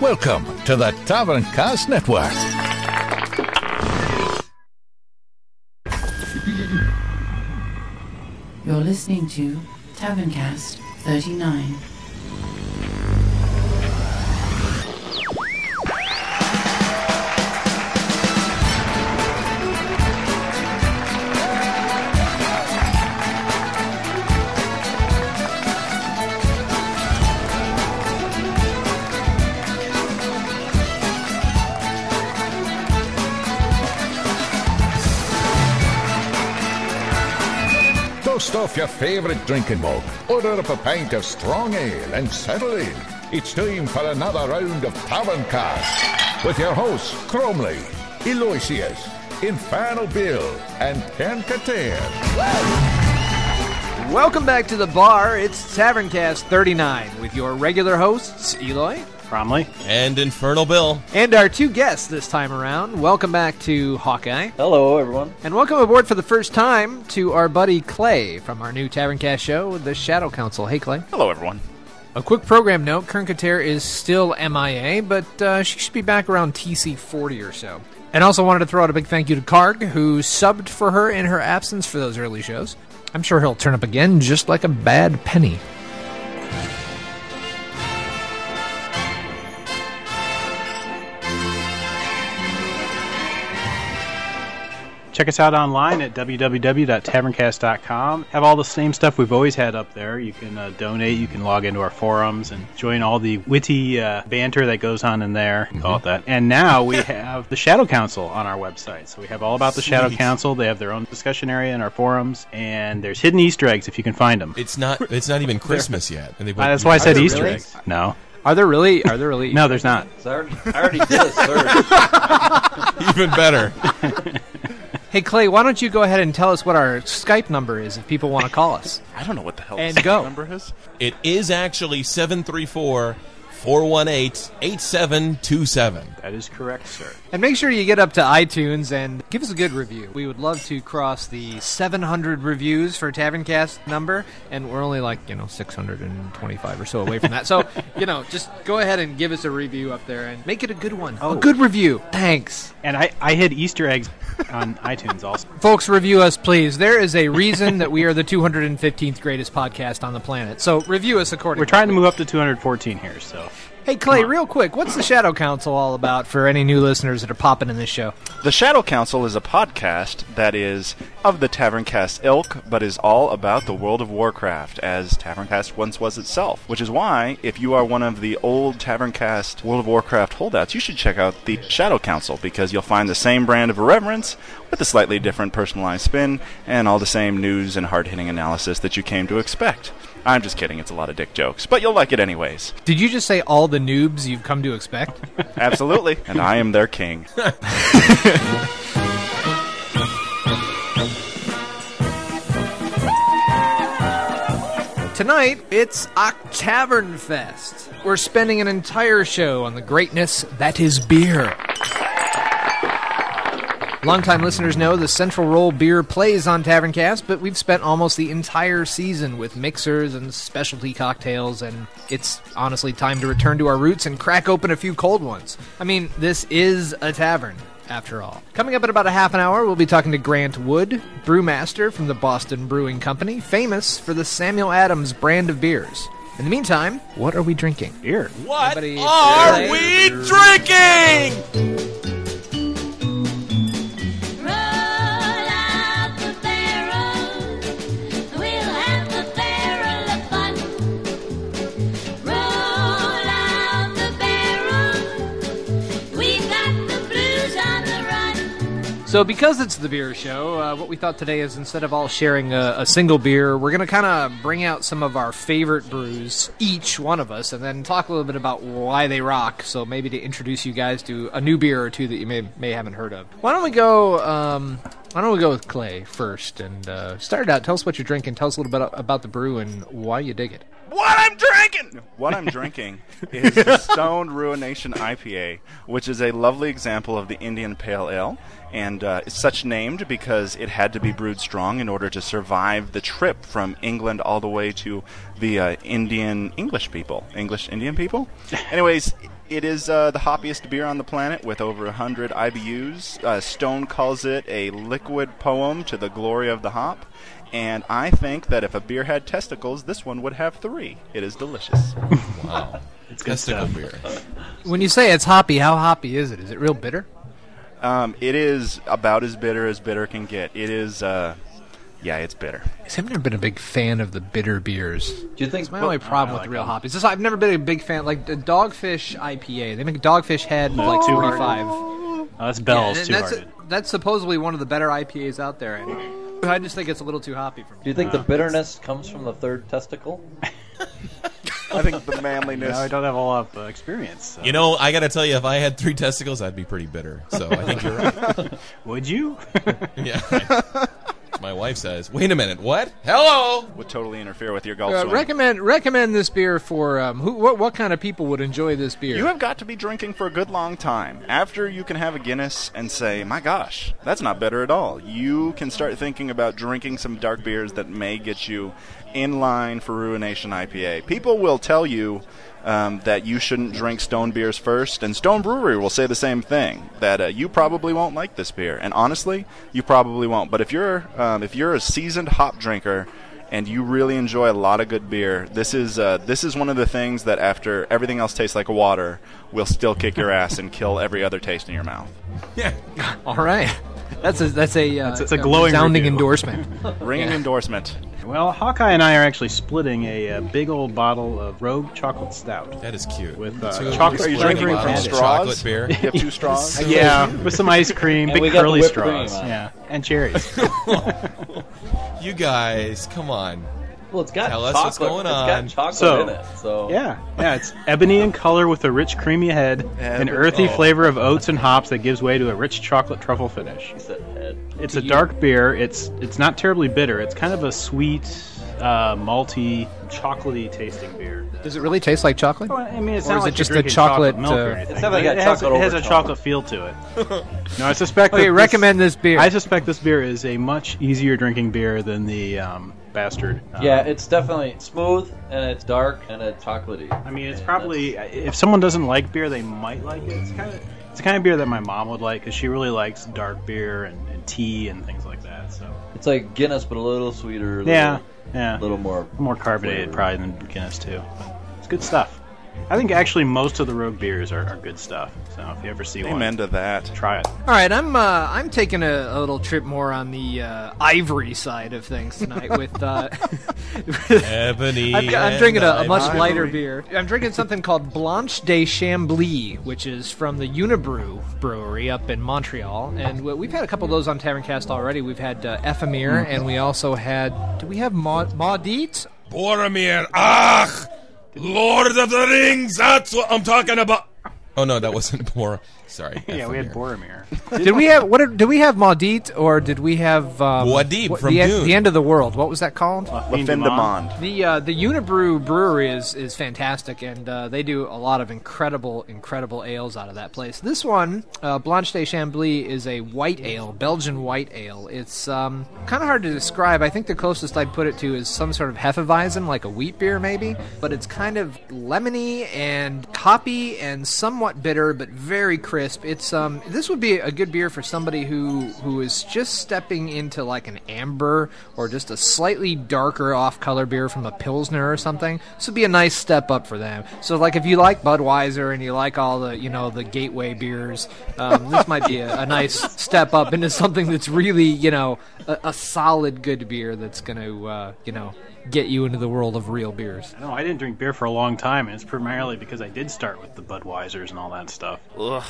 Welcome to the Taverncast Network. You're listening to Taverncast 39. Your favourite drinking mug, order up a pint of strong ale, and settle in. It's time for another round of Taverncast with your hosts, Bromley, Eloysius, Infernal Bill, and Ken. Welcome back to the bar. It's Taverncast 39 with your regular hosts, Eloy. Bromley. And Infernal Bill. And our two guests this time around. Welcome back to Hawkeye. Hello, everyone. And welcome aboard for the first time to our buddy Clay from our new Tavern Taverncast show, The Shadow Council. Hey, Clay. Hello, everyone. A quick program note Kern Kater is still MIA, but uh, she should be back around TC 40 or so. And also wanted to throw out a big thank you to Karg, who subbed for her in her absence for those early shows. I'm sure he'll turn up again just like a bad penny. Check us out online at www.taverncast.com. Have all the same stuff we've always had up there. You can uh, donate, you can log into our forums, and join all the witty uh, banter that goes on in there. Call it that. And now we have the Shadow Council on our website. So we have all about the Shadow Council. They have their own discussion area in our forums, and there's hidden Easter eggs if you can find them. It's not. It's not even Christmas yet, and they. Uh, that's why I said Easter really? eggs. No, Are there really? Are there really? no, there's not. So I already, I already did a search. even better. Hey Clay, why don't you go ahead and tell us what our Skype number is if people want to call us? I don't know what the hell And the go. number is. It is actually 734 418 8727. That is correct, sir. And make sure you get up to iTunes and give us a good review. We would love to cross the 700 reviews for Taverncast number, and we're only like, you know, 625 or so away from that. So, you know, just go ahead and give us a review up there and make it a good one. A oh. good review. Thanks. And I, I hid Easter eggs on iTunes also. Folks, review us, please. There is a reason that we are the 215th greatest podcast on the planet. So review us accordingly. We're trying to move up to 214 here, so. Hey, Clay, real quick, what's the Shadow Council all about for any new listeners that are popping in this show? The Shadow Council is a podcast that is of the Taverncast ilk, but is all about the world of Warcraft, as Taverncast once was itself. Which is why, if you are one of the old Taverncast World of Warcraft holdouts, you should check out the Shadow Council, because you'll find the same brand of irreverence, with a slightly different personalized spin, and all the same news and hard hitting analysis that you came to expect. I'm just kidding, it's a lot of dick jokes, but you'll like it anyways. Did you just say all the noobs you've come to expect? Absolutely. and I am their king. Tonight, it's Octavern Fest. We're spending an entire show on the greatness that is beer. Longtime listeners know the central role beer plays on Taverncast, but we've spent almost the entire season with mixers and specialty cocktails, and it's honestly time to return to our roots and crack open a few cold ones. I mean, this is a tavern, after all. Coming up in about a half an hour, we'll be talking to Grant Wood, brewmaster from the Boston Brewing Company, famous for the Samuel Adams brand of beers. In the meantime, what are we drinking? Beer. What Anybody- are we drinking? So, because it's the beer show, uh, what we thought today is instead of all sharing a, a single beer, we're going to kind of bring out some of our favorite brews, each one of us, and then talk a little bit about why they rock. So, maybe to introduce you guys to a new beer or two that you may may haven't heard of. Why don't we go? Um, why don't we go with Clay first and uh, start it out? Tell us what you're drinking. Tell us a little bit about the brew and why you dig it. What I'm drinking! What I'm drinking is the Stoned Ruination IPA, which is a lovely example of the Indian Pale Ale. And uh, it's such named because it had to be brewed strong in order to survive the trip from England all the way to the uh, Indian English people. English Indian people? Anyways, It is uh, the hoppiest beer on the planet with over 100 IBUs. Uh, Stone calls it a liquid poem to the glory of the hop. And I think that if a beer had testicles, this one would have three. It is delicious. Wow. It's good Testicle stuff. beer. When you say it's hoppy, how hoppy is it? Is it real bitter? Um, it is about as bitter as bitter can get. It is, uh, yeah, it's bitter. See, I've never been a big fan of the bitter beers. Do you think It's my only problem I with like real them. hoppy. It's just I've never been a big fan. Like the Dogfish IPA, they make Dogfish Head with like Too forty five. Oh, that's bells and too that's hearted. that's supposedly one of the better IPAs out there. And I just think it's a little too hoppy for me. Do you think the bitterness comes from the third testicle? I think the manliness. No, I don't have a lot of uh, experience. so- You know, I got to tell you, if I had three testicles, I'd be pretty bitter. So I think you're right. Would you? Yeah. My wife says, "Wait a minute, what? Hello." would totally interfere with your golf Uh, swing. recommend recommend this beer for um, who? What, what kind of people would enjoy this beer? You have got to be drinking for a good long time. After you can have a Guinness and say, my gosh, that's not better at all, you can start thinking about drinking some dark beers that may get you in line for Ruination IPA. People will tell you um, that you shouldn't drink Stone beers first, and Stone Brewery will say the same thing that uh, you probably won't like this beer. And honestly, you probably won't. But if you're um, if you're a seasoned hop drinker, and you really enjoy a lot of good beer, this is uh, this is one of the things that after everything else tastes like water, will still kick your ass and kill every other taste in your mouth. Yeah. All right, that's a that's a uh, That's- it's a glowing sounding review. endorsement. Ringing endorsement. well, Hawkeye and I are actually splitting a, uh big old bottle of Rogue Chocolate Stout. That is cute. With, uh, Two chocolate Are you splitting drinking from straws? Chocolate beer. You have two straws. Yeah, with some ice cream, And big we got the curly straws. cream on it. Yeah, and cherries. You guys, come on. Well, it's got Tell us chocolate. what's going It's on. got chocolate So- in it. So yeah, yeah, it's ebony in color with a rich creamy head, an earthy Oh. flavor of oats and hops that gives way to a rich chocolate truffle finish. He said head. It's a dark beer. It's it's not terribly bitter. It's kind of a sweet, uh, malty, chocolatey tasting beer. Does it really taste like chocolate? Well, I mean, it's Or not is like it just a drinking chocolate, milk or uh, anything. It's definitely but it has, it has a chocolate feel to it. no, I suspect. Okay, that this- recommend this beer. I suspect this beer is a much easier drinking beer than the um, bastard. Uh, Yeah, it's definitely smooth and it's dark and it's chocolatey. I mean, it's And probably if someone doesn't like beer, they might like it. It's kind of it's the kind of beer that my mom would like because she really likes dark beer and, and tea and things like that. So It's like Guinness, but a little sweeter. A yeah, little, yeah, a little more. more carbonated flavor. probably than Guinness too. But it's good stuff. I think actually most of the Rogue beers are, are good stuff. So if you ever see one, Amen to that. try it. All right, I'm uh, I'm taking a, a little trip more on the uh, ivory side of things tonight with. Uh, Ebony. I've, I'm drinking a, a much ivory. lighter beer. I'm drinking something called Blanche de Chambly, which is from the Unibroue Brewery up in Montreal, and we- we've had a couple of those on Taverncast already. We've had uh, Ephemere, and we also had. Do we have Ma- Maudit? Boromir. Ah, Lord of the Rings. That's what I'm talking about. Oh no, that wasn't Bor. Sorry. Yeah, we had Boromir. Did we have what? Did, did we have Maudit, or did we have um, Muad'Dib what- from the, end, Dune. the end of the world? What was that called? La Fin de The uh, the Unibroue Brewery is is fantastic, and uh, they do a lot of incredible incredible ales out of that place. This one, uh, Blanche de Chambly, is a white ale, Belgian white ale. It's um, kind of hard to describe. I think the closest I'd put it to is some sort of Hefeweizen, like a wheat beer maybe, but it's kind of lemony and hoppy and somewhat bitter, but very crisp. It's um, this would be a good beer for somebody who who is just stepping into like an amber or just a slightly darker off color beer from a pilsner or something. This would be a nice step up for them. So like if you like Budweiser and you like all the you know the gateway beers, um, this might be a, a nice step up into something that's really you know a, a solid good beer that's going to uh, you know get you into the world of real beers. No, I didn't drink beer for a long time, and it's primarily because I did start with the Budweisers and all that stuff. Ugh.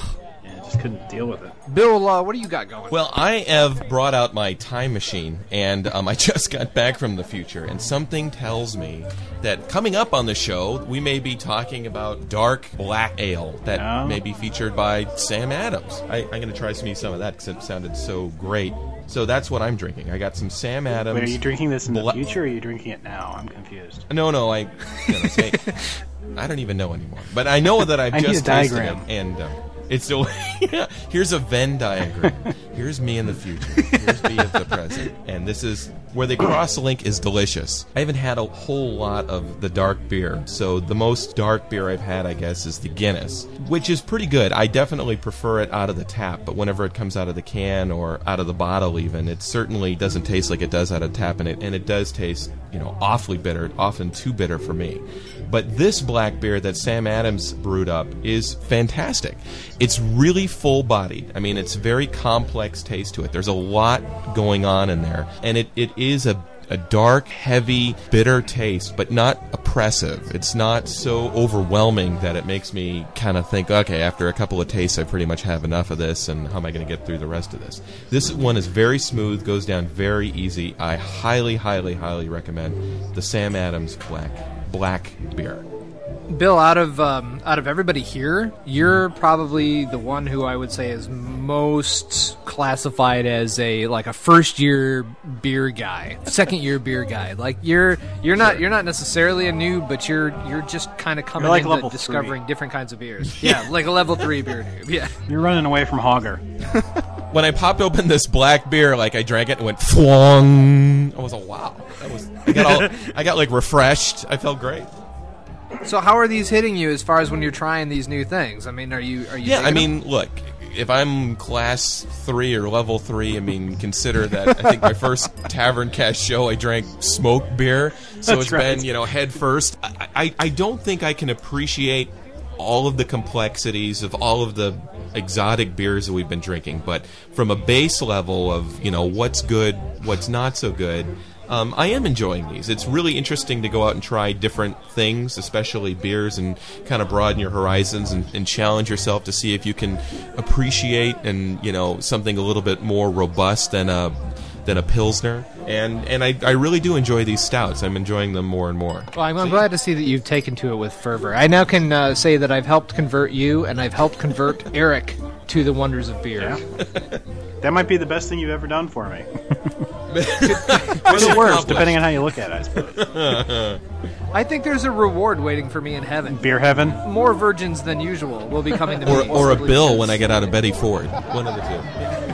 And I just couldn't deal with it. Bill, uh, what do you got going? Well, I have brought out my time machine, and um, I just got back from the future, and something tells me that coming up on the show, we may be talking about dark black ale that Oh. may be featured by Sam Adams. I, I'm going to try some some of that because it sounded so great. So that's what I'm drinking. I got some Sam Adams. Wait, are you drinking this in the Bla- future, or are you drinking it now? I'm confused. No, no, I. You know, say, I don't even know anymore. But I know that I've I just a tasted diagram. it, and uh, it's still. here's a Venn diagram. Here's me in the future. Here's me at the present, and this is where they cross link is delicious. I haven't had a whole lot of the dark beer, so the most dark beer I've had, I guess, is the Guinness, which is pretty good. I definitely prefer it out of the tap, but whenever it comes out of the can or out of the bottle, even, it certainly doesn't taste like it does out of tap, and it and it does taste, you know, awfully bitter, often too bitter for me. But this black beer that Sam Adams brewed up is fantastic. It's really full bodied. I mean, it's very complex taste to it. There's a lot going on in there. And it, it is a, a dark, heavy, bitter taste, but not oppressive. It's not so overwhelming that it makes me kind of think, okay, after a couple of tastes, I pretty much have enough of this, and how am I going to get through the rest of this? This one is very smooth, goes down very easy. I highly, highly, highly recommend the Sam Adams Black Black beer. Bill, out of um, out of everybody here, you're probably the one who I would say is most classified as a like a first year beer guy, second year beer guy. Like you're you're not you're not necessarily a noob, but you're you're just kind of coming like into level discovering different kinds of beers. Yeah, like a level three beer noob. Yeah. You're running away from Hogger. When I popped open this black beer, like I drank it and went flung. I was like, wow. That was I got all I got like refreshed. I felt great. So how are these hitting you as far as when you're trying these new things? I mean, are you are you? Yeah, I digging them? mean, look, if I'm class three or level three, I mean, consider that I think my first tavern cast show, I drank smoke beer, so That's it's right. been you know head first. I, I I don't think I can appreciate all of the complexities of all of the exotic beers that we've been drinking, but from a base level of you know what's good, what's not so good. Um, I am enjoying these. It's really interesting to go out and try different things, especially beers, and kind of broaden your horizons and, and challenge yourself to see if you can appreciate and you know something a little bit more robust than a than a pilsner. And and I, I really do enjoy these stouts. I'm enjoying them more and more. Well, I'm, I'm glad to see that you've taken to it with fervor. I now can uh, say that I've helped convert you, and I've helped convert Eric to the wonders of beer. That might be the best thing you've ever done for me. Or Or the worst, depending on how you look at it, I suppose. I think there's a reward waiting for me in heaven. Beer heaven. More virgins than usual will be coming to Or, me. or a bill when I get out of Betty Ford. One of the two.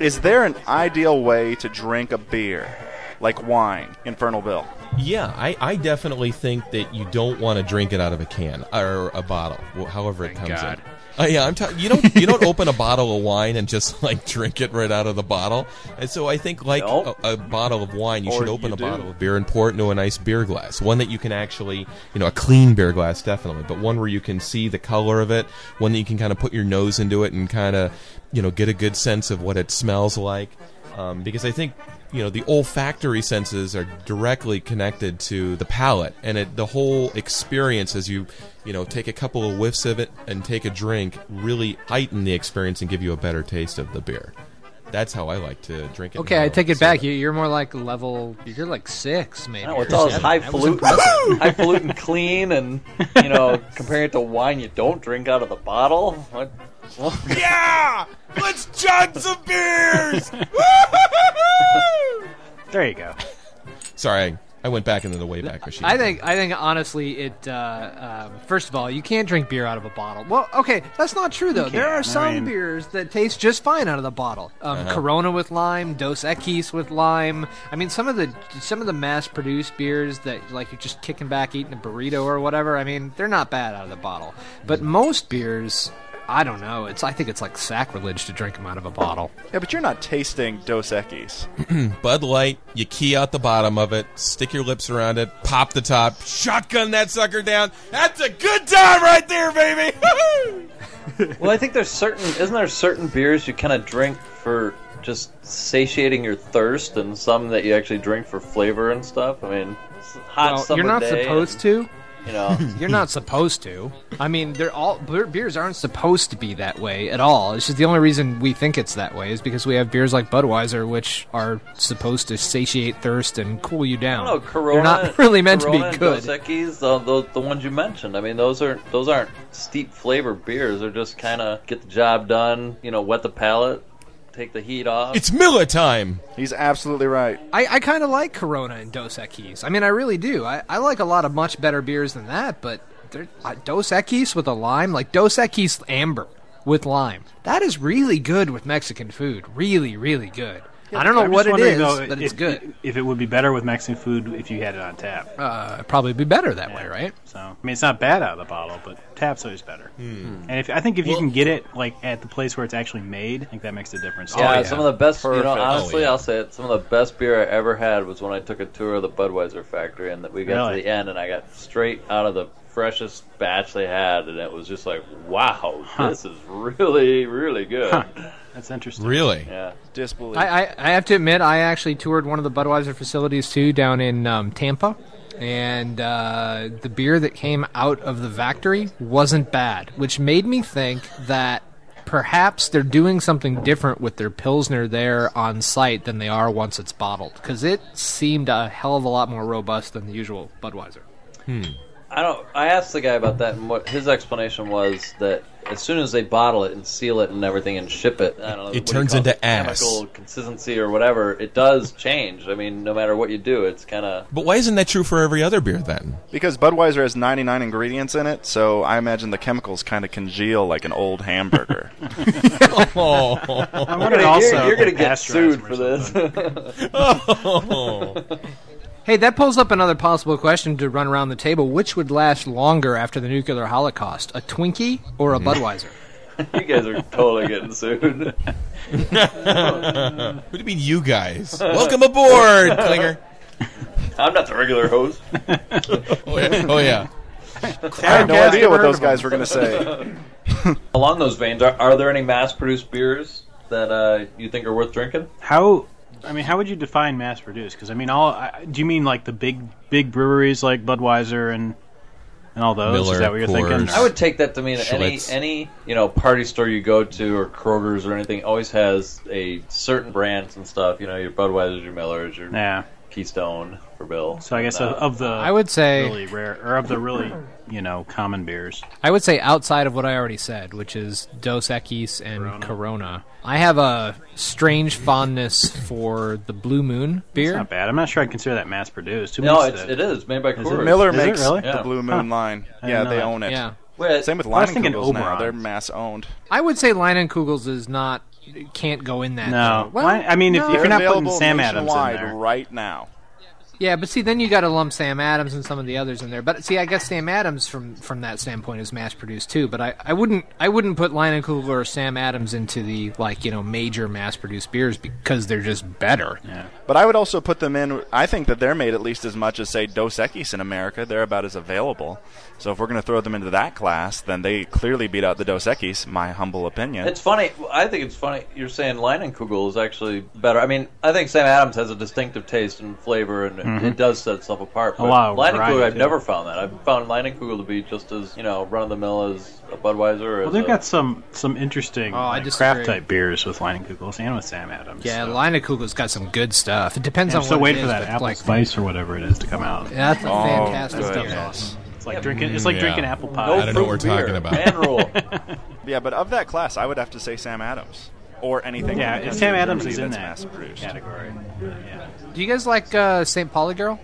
Is there an ideal way to drink a beer? Like wine, Infernal Bill. Yeah, I, I definitely think that you don't want to drink it out of a can or a bottle, however it comes God. in. Uh, yeah, I'm. ta- you don't you don't open a bottle of wine and just like drink it right out of the bottle. And so I think like a, a bottle of wine, you Or should open you a do. bottle of beer and pour it into a nice beer glass, one that you can actually, you know, a clean beer glass definitely, but one where you can see the color of it, one that you can kind of put your nose into it and kind of, you know, get a good sense of what it smells like. Um, because I think you know the olfactory senses are directly connected to the palate and it, the whole experience as you you know take a couple of whiffs of it and take a drink really heighten the experience and give you a better taste of the beer that's how i like to drink it Okay, I take it So- back. You, you're more like level. You're like six, maybe. No, it's all this seven. high That was falutin, impressive. high falutin clean, and you know, comparing it to wine you don't drink out of the bottle. What? yeah let's chug some beers There you go. sorry I, I went back into the wayback machine I think I think honestly, it. Uh, um, first of all, you can't drink beer out of a bottle. Well, okay, that's not true though. There can, are I some mean- beers that taste just fine out of the bottle. Um, Uh-huh. Corona with lime, Dos Equis with lime. I mean, some of the some of the mass-produced beers that like you're just kicking back eating a burrito or whatever. I mean, they're not bad out of the bottle. But most beers. I don't know. It's I think it's like sacrilege to drink them out of a bottle. Yeah, but you're not tasting Dos Equis. Bud Light, you key out the bottom of it, stick your lips around it, pop the top, shotgun that sucker down. That's a good time right there, baby. Well, I think there's certain isn't there certain beers you kind of drink for just satiating your thirst, and some that you actually drink for flavor and stuff. I mean, hot Well, summer you're not day supposed and, to. You know, You're not supposed to. I mean, they're all beers aren't supposed to be that way at all. It's just the only reason we think it's that way is because we have beers like Budweiser, which are supposed to satiate thirst and cool you down. don't. Corona. They're not really meant Corona to and be good. Dos Equis, the, the the ones you mentioned. I mean, those aren't those aren't steep flavor beers. They're just kind of get the job done. You know, wet the palate, take the heat off. It's Miller time. He's absolutely right. I, I kind of like Corona and Dos Equis. I mean, I really do. I, I like a lot of much better beers than that, but they're- uh, Dos Equis with a lime, like Dos Equis Amber with lime, that is really good with Mexican food. Really, really good. I don't know I'm what just it wondering, is, though, but if, it's good. If it would be better with Mexican food if you had it on tap. Uh, probably be better that way, right? So I mean, it's not bad out of the bottle, but tap's always better. And if I think if you can get it like at the place where it's actually made, I think that makes a difference. Yeah, yeah. some of the best. You know, honestly, Oh, yeah. I'll say it. Some of the best beer I ever had was when I took a tour of the Budweiser factory, and that we got Really? to the end, and I got straight out of the freshest batch they had, and it was just like, wow, this is really, really good. Huh. That's interesting. Really? Yeah. Disbelief. I, I, I have to admit, I actually toured one of the Budweiser facilities too down in um, Tampa, and uh, the beer that came out of the factory wasn't bad, which made me think that perhaps they're doing something different with their pilsner there on site than they are once it's bottled, because it seemed a hell of a lot more robust than the usual Budweiser. I don't. I asked the guy about that, and what his explanation was that as soon as they bottle it and seal it and everything and ship it, I don't know. what do you turns call it, into ass. consistency or whatever. It does change. I mean, no matter what you do, it's kind of. But why isn't that true for every other beer then? Because Budweiser has 99 ingredients in it, so I imagine the chemicals kind of congeal like an old hamburger. oh, I'm wondering also you're, gonna get pasteurized sued for this. something. Hey, that pulls up another possible question to run around the table. Which would last longer after the nuclear holocaust, a Twinkie or a Budweiser? you guys are totally getting sued. what do you mean, you guys? Welcome aboard, Klinger. I'm not the regular host. Oh yeah. Oh yeah. I had no idea what those guys were going to say. Along those veins, are, are there any mass-produced beers that uh, you think are worth drinking? How? I mean, how would you define mass produced? Because I mean, all I, do you mean like the big big breweries like Budweiser and and all those? Miller, Is that what you're thinking? I would take that to mean any Schlitz. any you know party store you go to or Kroger's or anything always has a certain brands and stuff. You know your Budweisers, your Millers, your Yeah. Keystone for Bill. So I guess And, of, uh, of the I would say really rare or of the really you know common beers. I would say outside of what I already said, which is Dos Equis and Corona. I have a strange fondness for the Blue Moon It's beer. not bad. I'm not sure I'd consider that mass produced. Who no, makes it's, that? it is made by it? Miller Is it makes really? the Yeah. Blue Moon Huh. line. I Yeah, didn't know they that. own it. Yeah, Wait, Same with I was thinking Leinenkugels now. Oberon. They're mass owned. I would say Leinenkugels is not can't go in that. No. though. Well, Why- I mean, if- no. if They're you're not putting Sam Adams in nationwide there. right now. Yeah, but see, then you got to lump Sam Adams and some of the others in there. But see, I guess Sam Adams from from that standpoint is mass produced too. But I, I wouldn't I wouldn't put Leinenkugel or Sam Adams into the like you know major mass produced beers because they're just better. But I would also put them in. I think that they're made at least as much as say Dos Equis in America. They're about as available. So if we're going to throw them into that class, then they clearly beat out the Dos Equis. My humble opinion. It's funny. I think it's funny. You're saying Leinenkugel is actually better. I mean, I think Sam Adams has a distinctive taste and flavor, and it- mm-hmm. it does set itself apart. A But lot of Leinenkugel, variety, I've too. never found that. I've found Leinenkugel to be just as you know run of the mill as a Budweiser. Well, they've a, got some some interesting Oh, like, craft type beers with Leinenkugels and with Sam Adams. Yeah, so. Leinenkugels got some good stuff. It depends I'm on still what waiting it for that apple like, spice or whatever it is to come out. Yeah, That's a Oh, fantastic good. stuff. Yes. It's like drinking. It's like Yeah. drinking apple pie. no I don't know what we're beer. talking about. Man yeah, but of that class, I would have to say Sam Adams or anything. Yeah, from Sam Adams is in that's that mass-produced. category. Yeah. Do you guys like uh, St. Pauli Girl?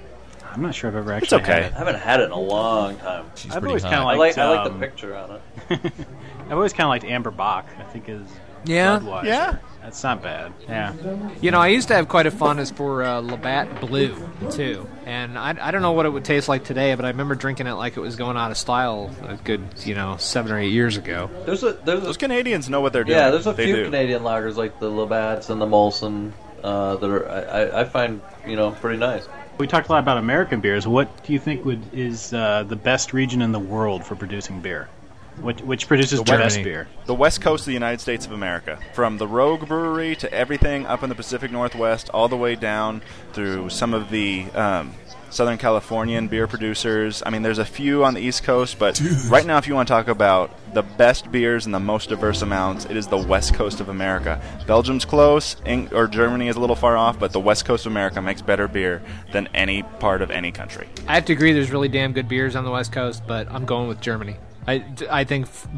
I'm not sure I've ever actually. It's okay. Had I haven't had it in a long time. She's I've pretty always kinda I Liked, like I like um, the picture on it. I've always kind of liked Amber Bock. I think is Yeah. Budweiser. Yeah. That's not bad. Yeah. You know, I used to have quite a fondness for uh, Labatt Blue too, and I, I don't know what it would taste like today, but I remember drinking it like it was going out of style a good you know seven or eight years ago. There's a there's a Those Canadians know what they're doing. yeah there's a They few do. Canadian lagers like the Labatt's and the Molson uh, that are I, I- I find you know pretty nice. We talked a lot about American beers. What do you think would is uh, the best region in the world for producing beer? Which, which produces the best beer? The west coast of the United States of America. From the Rogue Brewery to everything up in the Pacific Northwest, all the way down through some of the um, Southern Californian beer producers. I mean, there's a few on the East Coast, but right now, if you want to talk about the best beers and the most diverse amounts, it is the west coast of America. Belgium's close, Eng- or Germany is a little far off, but the west coast of America makes better beer than any part of any country. I have to agree. There's really damn good beers on the West Coast, but I'm going with Germany. I, I think, f-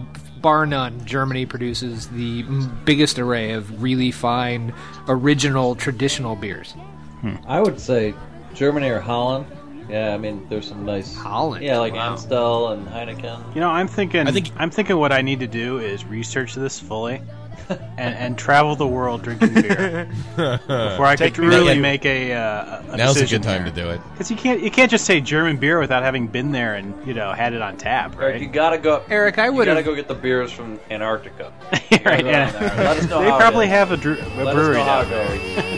bar none, Germany produces the m- biggest array of really fine, original, traditional beers. Hmm. I would say Germany or Holland. Yeah, I mean, there's some nice Holland. Yeah, like Wow. Amstel and Heineken. You know, I'm thinking. I think- I'm thinking what I need to do is research this fully, and, and travel the world drinking beer before I Take could really Yeah. make a. Uh, a Now's a good time here. to do it. Because you can't you can't just say German beer without having been there and you know had it on tap, Eric, right? you gotta go. Eric, I would've- gotta go get the beers from Antarctica. right. Yeah. Let us know they how probably is. have a, dr- a Let brewery us know how down it there.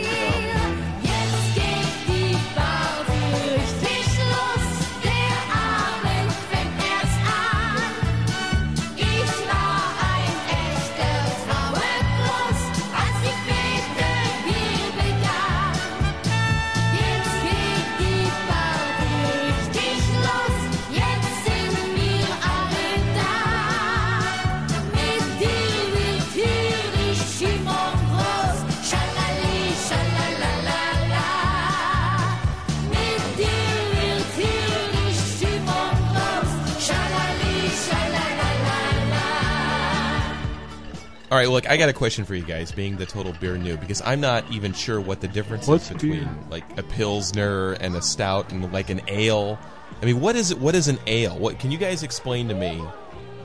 All right, look, I got a question for you guys, being the total beer noob, because I'm not even sure what the difference What's is between beer? like a pilsner and a stout and like an ale. I mean, what is it? What is an ale? What can you guys explain to me?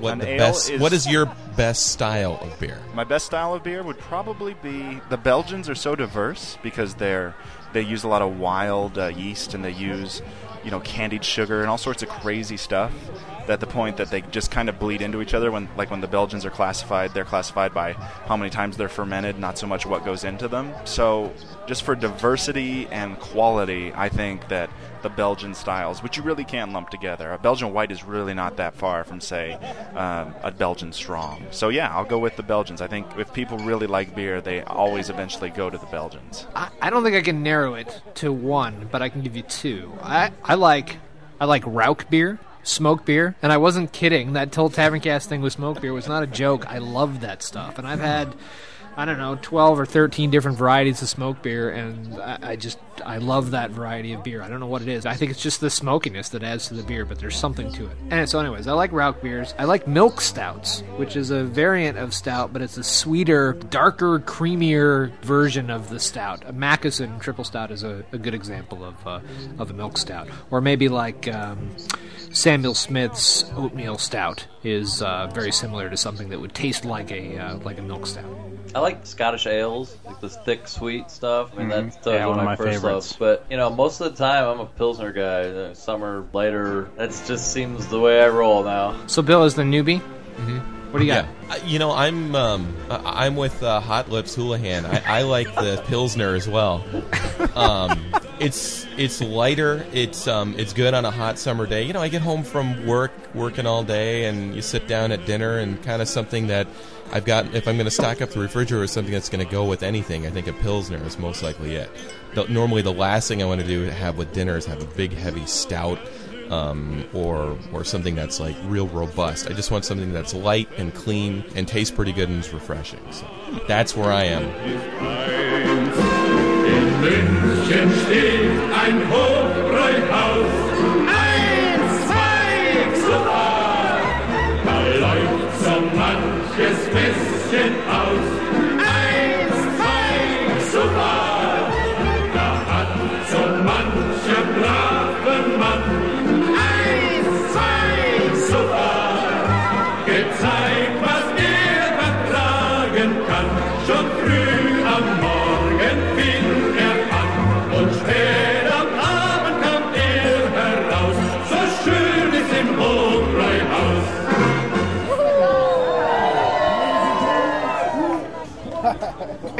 What An the ale best? is- What is your best style of beer? My best style of beer would probably be the Belgians are so diverse because they're they use a lot of wild uh, yeast and they use you know candied sugar and all sorts of crazy stuff. At the point that they just kind of bleed into each other when like when the Belgians are classified, they're classified by how many times they're fermented, not so much what goes into them. So just for diversity and quality, I think that the Belgian styles, which you really can't lump together. A Belgian white is really not that far from, say, um, a Belgian strong. So yeah, I'll go with the Belgians. I think if people really like beer, they always eventually go to the Belgians. I, I don't think I can narrow it to one, but I can give you two. I, I like I like Rauch beer, smoke beer, and I wasn't kidding. That whole Tavern Cast thing with smoke beer was not a joke. I love that stuff, and I've had I don't know twelve or thirteen different varieties of smoke beer, and I, I just I love that variety of beer. I don't know what it is. I think it's just the smokiness that adds to the beer, but there's something to it. And so, anyways, I like Rauch beers. I like milk stouts, which is a variant of stout, but it's a sweeter, darker, creamier version of the stout. A Mackeson triple stout is a, a good example of uh, of a milk stout, or maybe like. Um, Samuel Smith's oatmeal stout is uh, very similar to something that would taste like a uh, like a milk stout. I like Scottish ales, like this thick, sweet stuff. I mean, Mhm. that's totally Yeah, one one of my, my first favorites. loves. But you know, most of the time, I'm a pilsner guy. The summer lighter. That just seems the way I roll now. So, Bill is the newbie. Mm-hmm. What do you got? Yeah, Uh, you know, I'm um, I'm with uh, Hot Lips Houlihan. I, I like the Pilsner as well. Um, it's it's lighter. It's um, it's good on a hot summer day. You know, I get home from work, working all day, and you sit down at dinner, and kind of something that I've got. If I'm going to stock up the refrigerator something that's going to go with anything, I think a Pilsner is most likely it. The, normally, the last thing I want to do to have with dinner is have a big, heavy stout um, or or something that's like real robust. I just want something that's light and clean and tastes pretty good and is refreshing. So that's where I am.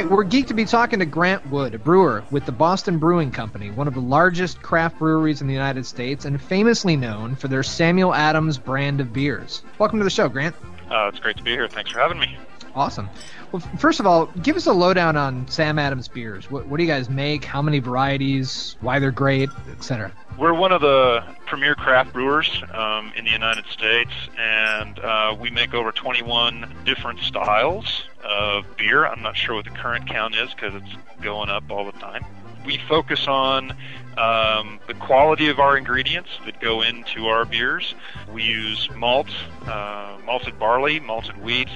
We're geeked to be talking to Grant Wood, a brewer with the Boston Brewing Company, one of the largest craft breweries in the United States and famously known for their Samuel Adams brand of beers. Welcome to the show, Grant. Uh, it's great to be here. Thanks for having me. Awesome. Well, first of all, give us a lowdown on Sam Adams beers. What, what do you guys make? How many varieties? Why they're great, etc. We're one of the premier craft brewers um, in the United States, and uh, we make over 21 different styles of beer. I'm not sure what the current count is because it's going up all the time. We focus on um, the quality of our ingredients that go into our beers. We use malt, uh, malted barley, malted wheat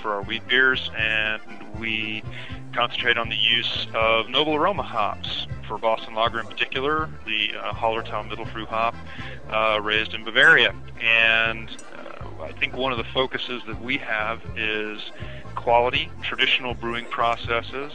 for our wheat beers, and we concentrate on the use of noble aroma hops for Boston Lager in particular, the uh, Hallertau Mittelfrüh hop uh, raised in Bavaria. And uh, I think one of the focuses that we have is quality, traditional brewing processes,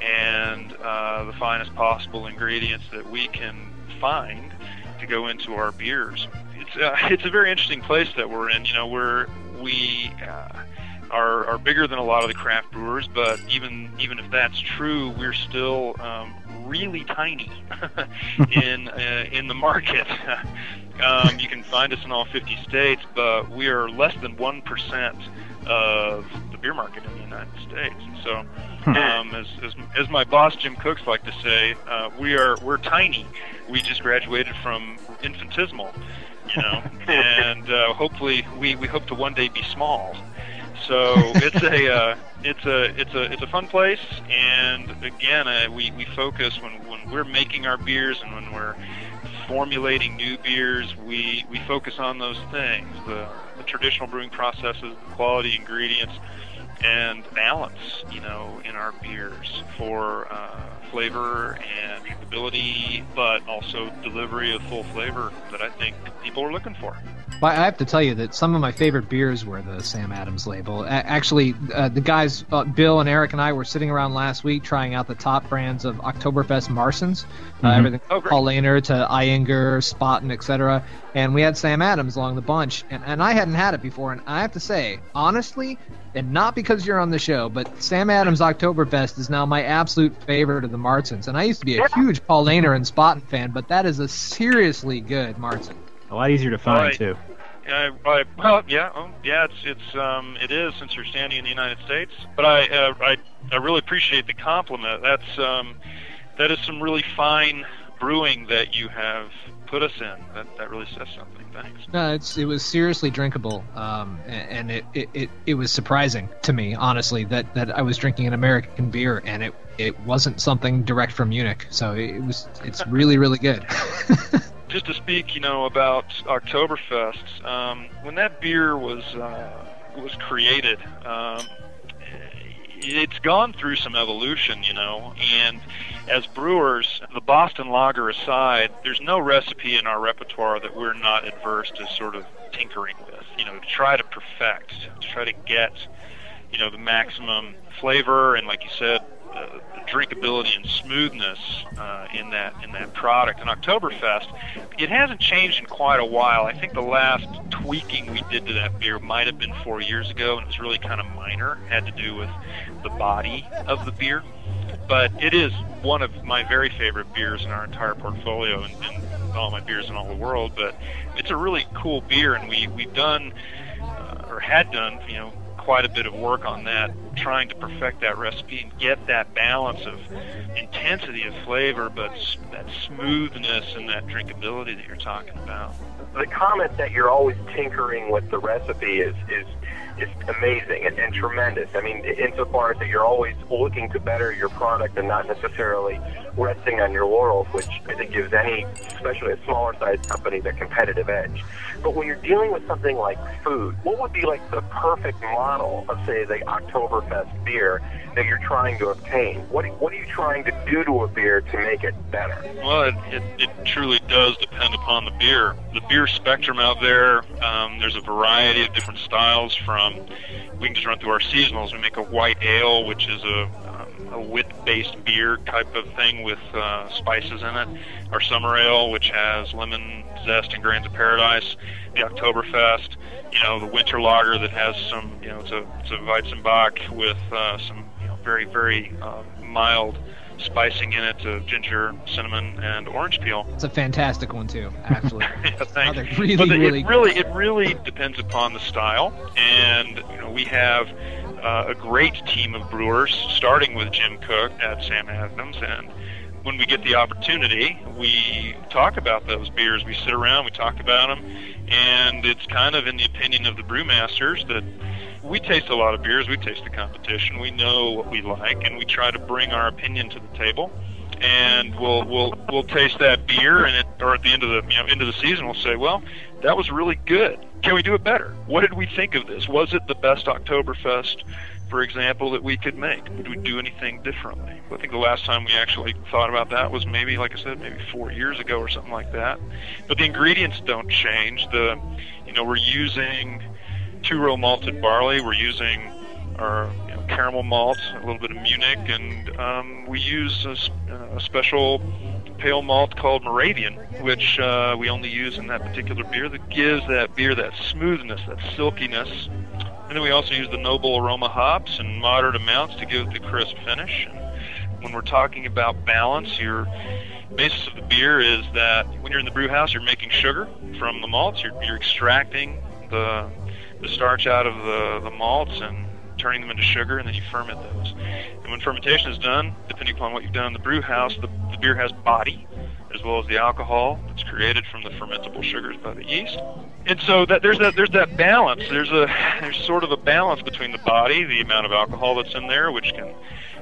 and uh, the finest possible ingredients that we can find to go into our beers. It's uh, it's a very interesting place that we're in. You know, we're we uh, are are bigger than a lot of the craft brewers, but even even if that's true, we're still um, really tiny in uh, in the market. um, you can find us in all 50 states, but we are less than one percent of the beer market in the United States. So, um, as, as as my boss Jim Koch's like to say, uh, we are we're tiny. We just graduated from infinitesimal, you know, and uh, hopefully we we hope to one day be small. So it's a uh, it's a it's a it's a fun place, and again, uh, we we focus when when we're making our beers and when we're formulating new beers, we we focus on those things: the, the traditional brewing processes, the quality ingredients, and balance. You know, in our beers for uh, flavor and drinkability, but also delivery of full flavor that I think people are looking for. But I have to tell you that some of my favorite beers were the Sam Adams label. Actually, uh, the guys, uh, Bill and Eric and I, were sitting around last week trying out the top brands of Oktoberfest Märzens, uh, Mhm. everything Oh, from great. Paulaner to Ayinger, Spaten, etc. And we had Sam Adams along the bunch, and, and I hadn't had it before. And I have to say, honestly, and not because you're on the show, but Sam Adams Oktoberfest is now my absolute favorite of the Märzens. And I used to be a huge Paulaner and Spaten fan, but that is a seriously good Märzen. A lot easier to find Right. too. I, I, well, yeah, oh, yeah, it's it's um, it is since you're standing in the United States. But I, uh, I, I really appreciate the compliment. That's um, that is some really fine brewing that you have put us in. That that really says something. Thanks. No, it's it was seriously drinkable, um, and it, it, it, it was surprising to me, honestly, that, that I was drinking an American beer and it, it wasn't something direct from Munich. So it was it's really really good. Just to speak, you know, about Oktoberfest. Um, when that beer was uh, was created, um, it's gone through some evolution, you know, and as brewers, the Boston Lager aside, there's no recipe in our repertoire that we're not adverse to sort of tinkering with, you know, to try to perfect, to try to get, you know, the maximum flavor and, like you said, uh, drinkability and smoothness uh, in that in that product. And Oktoberfest, it hasn't changed in quite a while. I think the last tweaking we did to that beer might have been four years ago, and it was really kind of minor. Had to do with the body of the beer, but it is one of my very favorite beers in our entire portfolio, and, and all my beers in all the world. But it's a really cool beer, and we we've done uh, or had done, you know, quite a bit of work on that, trying to perfect that recipe and get that balance of intensity of flavor, but that smoothness and that drinkability that you're talking about. the comment that you're always tinkering with the recipe is is is amazing and, and tremendous. I mean, insofar as that you're always looking to better your product and not necessarily resting on your laurels, which I think gives any, especially a smaller sized company, a competitive edge. But when you're dealing with something like food, what would be like the perfect model of, say, the Oktoberfest beer that you're trying to obtain? What what are you trying to do to a beer to make it better? Well, it, it, it truly does depend upon the beer. The beer spectrum out there, um, there's a variety of different styles from, we can just run through our seasonals. We make a white ale, which is a, um, a wit-based beer type of thing with uh, spices in it. Our summer ale, which has lemon zest and grains of paradise. The Oktoberfest, you know, the winter lager that has some, you know, it's a, it's a Weizenbock with uh, some, you know, very very uh, mild spicing in it of ginger, cinnamon, and orange peel. It's a fantastic one too, actually. yeah, thanks. really, but the- really it really it really depends upon the style, and you know we have uh, a great team of brewers, starting with Jim Koch at Sam Adams, and when we get the opportunity, we talk about those beers. We sit around, we talk about them, and it's kind of in the opinion of the brewmasters that we taste a lot of beers. We taste the competition. We know what we like, and we try to bring our opinion to the table. And we'll we'll we'll taste that beer, and it, or at the end of the you know end of the season, we'll say, well, that was really good. Can we do it better? What did we think of this? Was it the best Oktoberfest, for example, that we could make? Would we do anything differently? I think the last time we actually thought about that was maybe, like I said, maybe four years ago or something like that. But the ingredients don't change. The you know we're using two row malted barley. We're using our you know, caramel malt, a little bit of Munich, and um, we use a, a special pale malt called Moravian, which uh, we only use in that particular beer that gives that beer that smoothness, that silkiness. And then we also use the noble aroma hops in moderate amounts to give it the crisp finish. And when we're talking about balance, your basis of the beer is that when you're in the brew house, you're making sugar from the malts. You're, you're extracting the the starch out of the, the malts and turning them into sugar, and then you ferment those. And when fermentation is done, depending upon what you've done in the brew house, the, the beer has body as well as the alcohol that's created from the fermentable sugars by the yeast. And so that there's that there's that balance. There's a there's sort of a balance between the body, the amount of alcohol that's in there, which can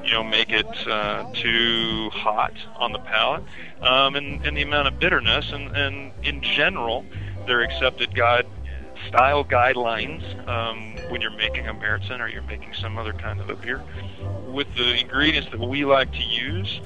you know make it uh, too hot on the palate, um, and, and the amount of bitterness. And, and in general, they're accepted guide style guidelines um, when you're making a Märzen or you're making some other kind of a beer. With the ingredients that we like to use,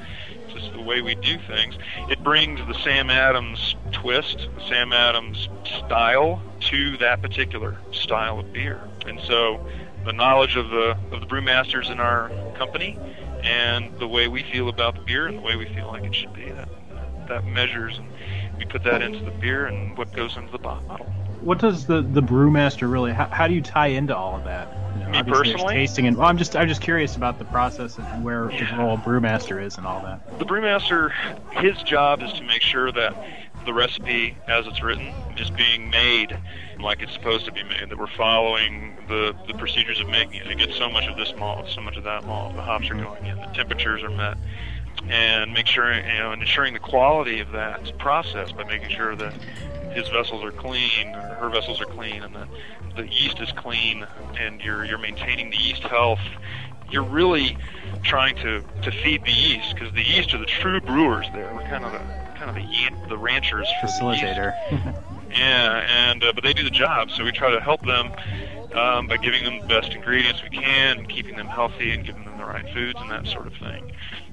just the way we do things, it brings the Sam Adams twist, the Sam Adams style to that particular style of beer. And so the knowledge of the of the brewmasters in our company and the way we feel about the beer and the way we feel like it should be that that measures and we put that into the beer and what goes into the bottle. What does the the brewmaster really? How, how do you tie into all of that? You know, Me personally? tasting and well, I'm just I'm just curious about the process and where the role of brewmaster is and all that. The brewmaster, his job is to make sure that the recipe, as it's written, is being made like it's supposed to be made. That we're following the the procedures of making it. It gets so much of this malt, so much of that malt. The hops are mm-hmm. going in, the temperatures are met, and make sure you know, and ensuring the quality of that process by making sure that his vessels are clean, or her vessels are clean, and the the yeast is clean, and you're you're maintaining the yeast health. You're really trying to to feed the yeast because the yeast are the true brewers. There, we're kind of the kind of the the ranchers for the yeast. Facilitator. Yeah, and uh, but they do the job, so we try to help them um, by giving them the best ingredients we can, and keeping them healthy, and giving them the right foods and that sort of thing.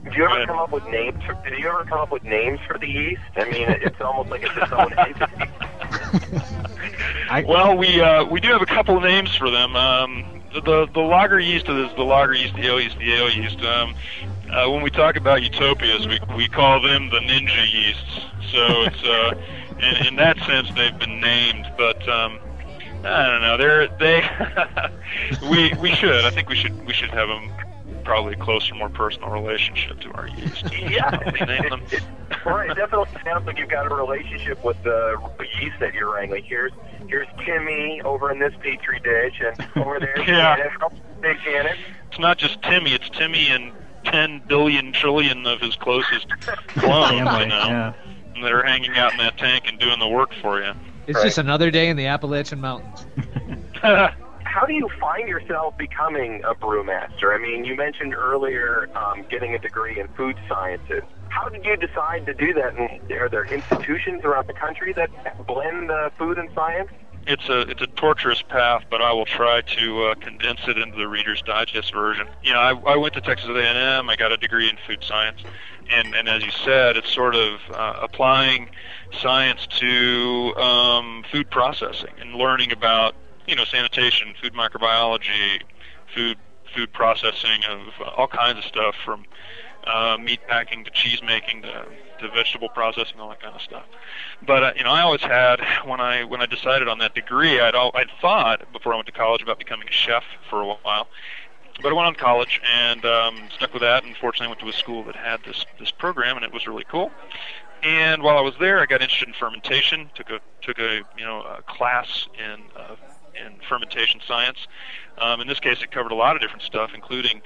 Did you ever come up with names? For, did you ever come up with names for the yeast? I mean, it's almost like it's its own entity. well, we uh, we do have a couple of names for them. Um, the, the the lager yeast is the lager yeast, the ale yeast, the ale yeast. Um, uh, when we talk about utopias, we we call them the ninja yeasts. So it's uh, in, in that sense they've been named, but um, I don't know. They're they we we should. I think we should we should have them probably a closer, more personal relationship to our yeast. Yeah, Name them. right. It definitely sounds like you've got a relationship with the yeast that you're wrangling. Here's here's Timmy over in this petri dish, and over there, Yeah. Janet. Hey, Janet. It's not just Timmy, it's Timmy and 10 billion trillion of his closest clones, Family, you know. yeah. And they're hanging out in that tank and doing the work for you. It's just another day in the Appalachian Mountains. How do you find yourself becoming a brewmaster? I mean, you mentioned earlier um, getting a degree in food sciences. How did you decide to do that? And are there institutions around the country that blend uh, food and science? It's a it's a torturous path, but I will try to uh, condense it into the Reader's Digest version. You know, I, I went to Texas A&M. I got a degree in food science, and and as you said, it's sort of uh, applying science to um, food processing and learning about you know sanitation, food microbiology, food food processing of all kinds of stuff from uh, meat packing to cheese making to, to vegetable processing, all that kind of stuff. But uh, you know, I always had when I when I decided on that degree, I'd al- I'd thought before I went to college about becoming a chef for a while, but I went on to college and um, stuck with that. And fortunately, I went to a school that had this this program, and it was really cool. And while I was there, I got interested in fermentation. took a took a you know a class in uh, in fermentation science. Um, in this case, it covered a lot of different stuff, including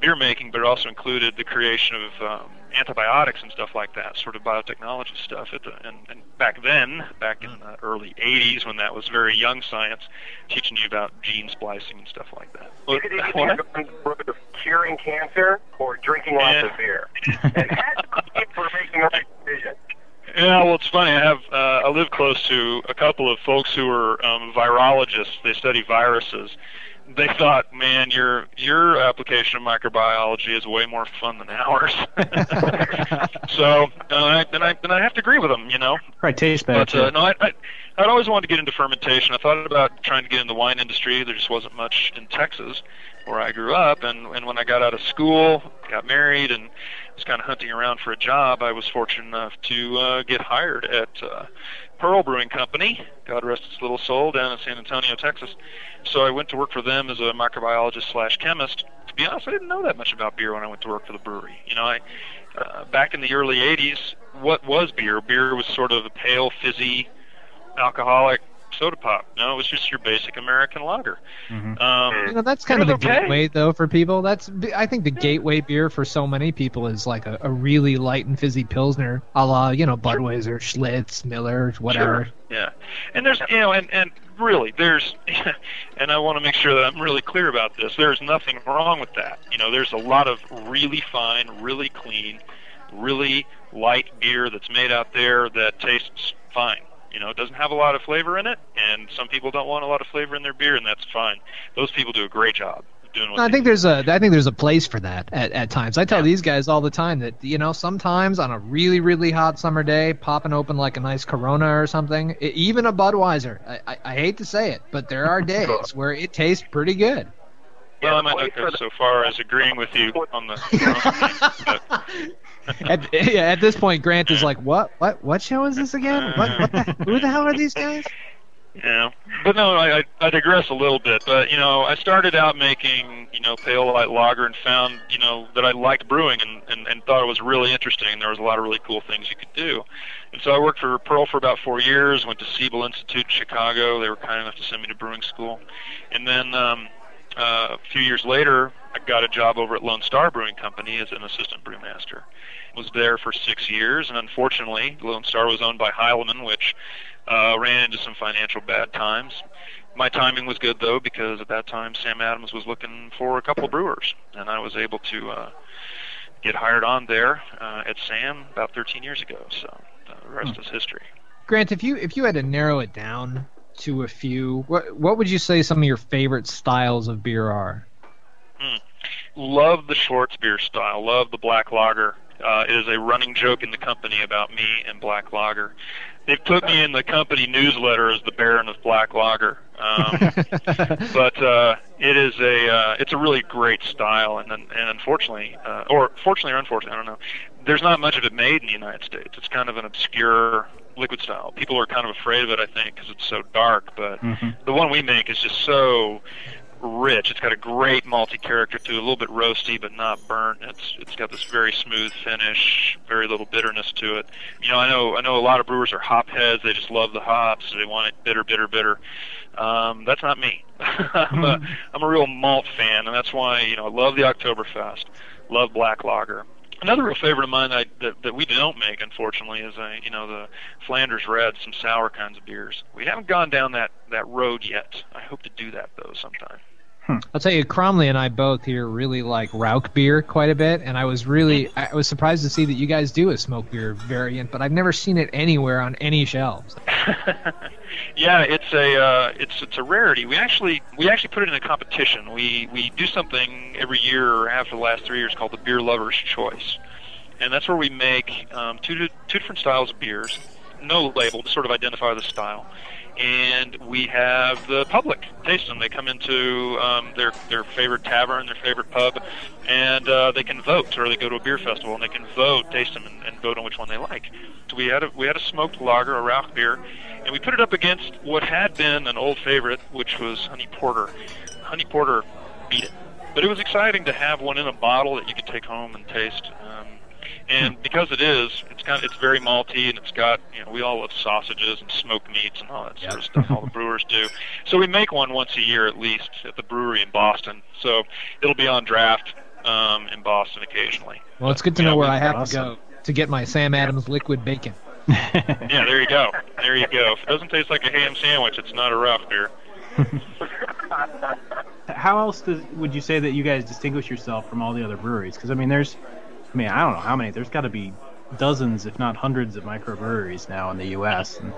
beer making, but it also included the creation of um, antibiotics and stuff like that, sort of biotechnology stuff. At the, and, and back then, back in the early 80s, when that was very young science, teaching you about gene splicing and stuff like that. You could either go on the road of curing cancer or drinking lots of beer. and that's for making the right decision. Yeah, well, it's funny. I have uh, I live close to a couple of folks who are um, virologists. They study viruses. They thought, man, your your application of microbiology is way more fun than ours. so, uh, I, and I and I have to agree with them, you know. Right, taste better. But uh, no, I, I I'd always wanted to get into fermentation. I thought about trying to get in the wine industry. There just wasn't much in Texas, where I grew up. And and when I got out of school, got married, and was kind of hunting around for a job, I was fortunate enough to uh, get hired at uh, Pearl Brewing Company. God rest its little soul, down in San Antonio, Texas. So I went to work for them as a microbiologist slash chemist. To be honest, I didn't know that much about beer when I went to work for the brewery. You know, I uh, back in the early '80s, what was beer? Beer was sort of a pale, fizzy, alcoholic soda pop. No, it was just your basic American lager. Um, You know, that's kind of the okay. gateway, though, for people. That's I think the gateway beer for so many people is like a, a really light and fizzy pilsner, a la you know Budweiser, Schlitz, Miller, whatever. Sure. Yeah, and there's you know, and and really, there's, and I want to make sure that I'm really clear about this. There's nothing wrong with that. You know, there's a lot of really fine, really clean, really light beer that's made out there that tastes fine. You know, it doesn't have a lot of flavor in it, and some people don't want a lot of flavor in their beer, and that's fine. Those people do a great job of doing what I think there's a I think there's a place for that at, at times. I tell these guys all the time that you know sometimes on a really really hot summer day, popping open like a nice Corona or something, e- even a Budweiser. I, I, I hate to say it, but there are days where it tastes pretty good. Well, I might not go so far as agreeing with you on the. at, yeah, at this point, Grant is like, "What? What? What show is this again? What? what the, who the hell are these guys?" Yeah, but no, I, I digress a little bit. But you know, I started out making you know pale light lager and found you know that I liked brewing and, and and thought it was really interesting. There was a lot of really cool things you could do, and so I worked for Pearl for about four years. Went to Siebel Institute in Chicago. They were kind enough to send me to brewing school, and then um, uh, a few years later, I got a job over at Lone Star Brewing Company as an assistant brewmaster. Was there for six years, and unfortunately, Lone Star was owned by Heileman, which uh, ran into some financial bad times. My timing was good though, because at that time Sam Adams was looking for a couple of brewers, and I was able to uh, get hired on there uh, at Sam about 13 years ago. So uh, the rest is history. Grant, if you if you had to narrow it down to a few, what what would you say some of your favorite styles of beer are? love the Schwarz beer style. Love the black lager. Uh, it is a running joke in the company about me and black lager. They've put me in the company newsletter as the Baron of Black Lager. Um, but uh, it is a uh, it's a really great style, and and unfortunately, uh, or fortunately or unfortunately, I don't know. There's not much of it made in the United States. It's kind of an obscure liquid style. People are kind of afraid of it, I think, because it's so dark. But the one we make is just so rich. It's got a great malty character to it, a little bit roasty but not burnt. It's it's got this very smooth finish, very little bitterness to it. You know, I know I know a lot of brewers are hop heads. They just love the hops. They want it bitter, bitter, bitter. Um, that's not me. I'm a I'm a real malt fan, and that's why you know I love the Oktoberfest, love black lager. Another real favorite of mine I, that that we don't make, unfortunately, is a you know the Flanders Red, some sour kinds of beers. We haven't gone down that that road yet. I hope to do that though sometime. I'll tell you, Bromley and I both here really like Rauch beer quite a bit, and I was really I was surprised to see that you guys do a smoke beer variant, but I've never seen it anywhere on any shelves. Yeah, it's a uh, it's it's a rarity. We actually we actually put it in a competition. We we do something every year or have for the last three years called the Beer Lovers Choice, and that's where we make um, two two different styles of beers, no label to sort of identify the style, and we have the public taste them. They come into um, their their favorite tavern, their favorite pub, and uh, they can vote, or they go to a beer festival and they can vote, taste them, and, and vote on which one they like. So we had a we had a smoked lager, a Rauch beer, and we put it up against what had been an old favorite, which was Honey Porter. Honey Porter beat it. but it was exciting to have one in a bottle that you could take home and taste. And because it is, it's kind of it's very malty, and it's got you know we all love sausages and smoked meats and all that sort of stuff. All the brewers do. So we make one once a year at least at the brewery in Boston. So it'll be on draft um, in Boston occasionally. Well, it's good to Yeah, know where I have to go to get my Sam Adams liquid bacon. Yeah, there you go. There you go. If it doesn't taste like a ham sandwich, it's not a Rauch beer. How else does, would you say that you guys distinguish yourself from all the other breweries? Because I mean, there's, I mean, I don't know how many. There's got to be dozens, if not hundreds, of microbreweries now in the U.S. And,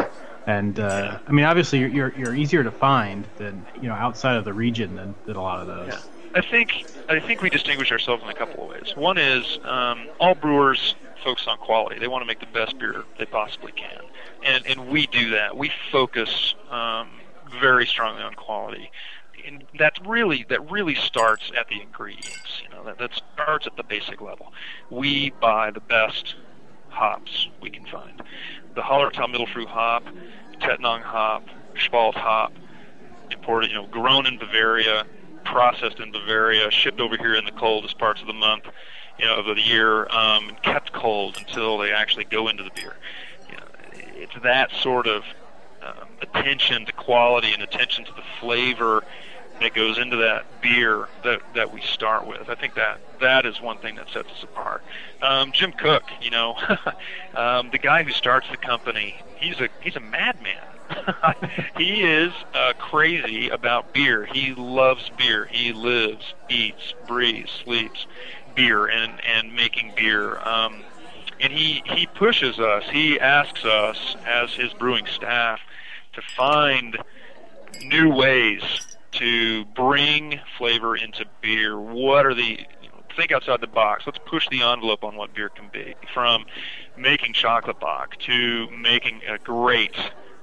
and uh, I mean, obviously, you're, you're you're easier to find than you know outside of the region than, than a lot of those. Yeah. I think I think we distinguish ourselves in a couple of ways. One is um, all brewers focus on quality. They want to make the best beer they possibly can, and and we do that. We focus um, very strongly on quality. And that really that really starts at the ingredients. That starts at the basic level. We buy the best hops we can find. The Hallertau Mittelfrüh hop, Tettnang hop, Spalt hop, imported, you know, grown in Bavaria, processed in Bavaria, shipped over here in the coldest parts of the month, you know, of the year, um, and kept cold until they actually go into the beer. You know, it's that sort of um, attention to quality and attention to the flavor that goes into that beer that that we start with. I think that that is one thing that sets us apart. Um, Jim Koch, you know, um, the guy who starts the company, he's a he's a madman. he is uh, crazy about beer. He loves beer. He lives, eats, breathes, sleeps beer and and making beer. Um, and he he pushes us. He asks us as his brewing staff to find new ways to bring flavor into beer. What are the think outside the box. Let's push the envelope on what beer can be. From making chocolate bock to making a great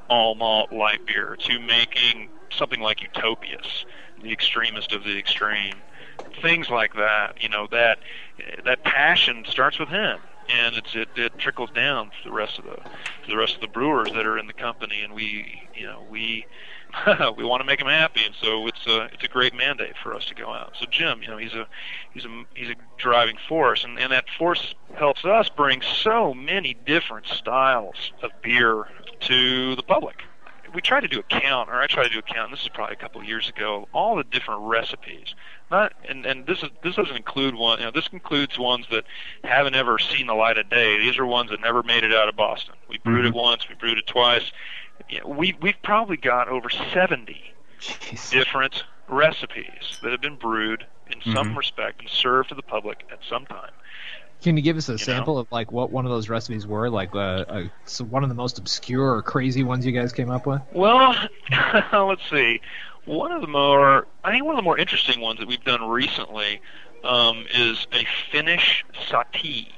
all malt light beer to making something like Utopias, the extremist of the extreme. Things like that, you know, that that passion starts with him and it's it, it trickles down to the rest of the to the rest of the brewers that are in the company and we you know we we want to make them happy and so it's a it's a great mandate for us to go out so jim you know he's a he's a he's a driving force and and that force helps us bring so many different styles of beer to the public we try to do a count, or I try to do a count. And this is probably a couple of years ago. All the different recipes, not and and this is this doesn't include one. You know, this includes ones that haven't ever seen the light of day. These are ones that never made it out of Boston. We brewed it mm-hmm. once, we brewed it twice. You know, we we've probably got over seventy different recipes that have been brewed in some Mhm. respect and served to the public at some time. Can you give us a sample of like what one of those recipes were? Like uh, uh, so one of the most obscure or crazy ones you guys came up with? Well, let's see. One of the more, I think one of the more interesting ones that we've done recently um, is a Finnish sahti.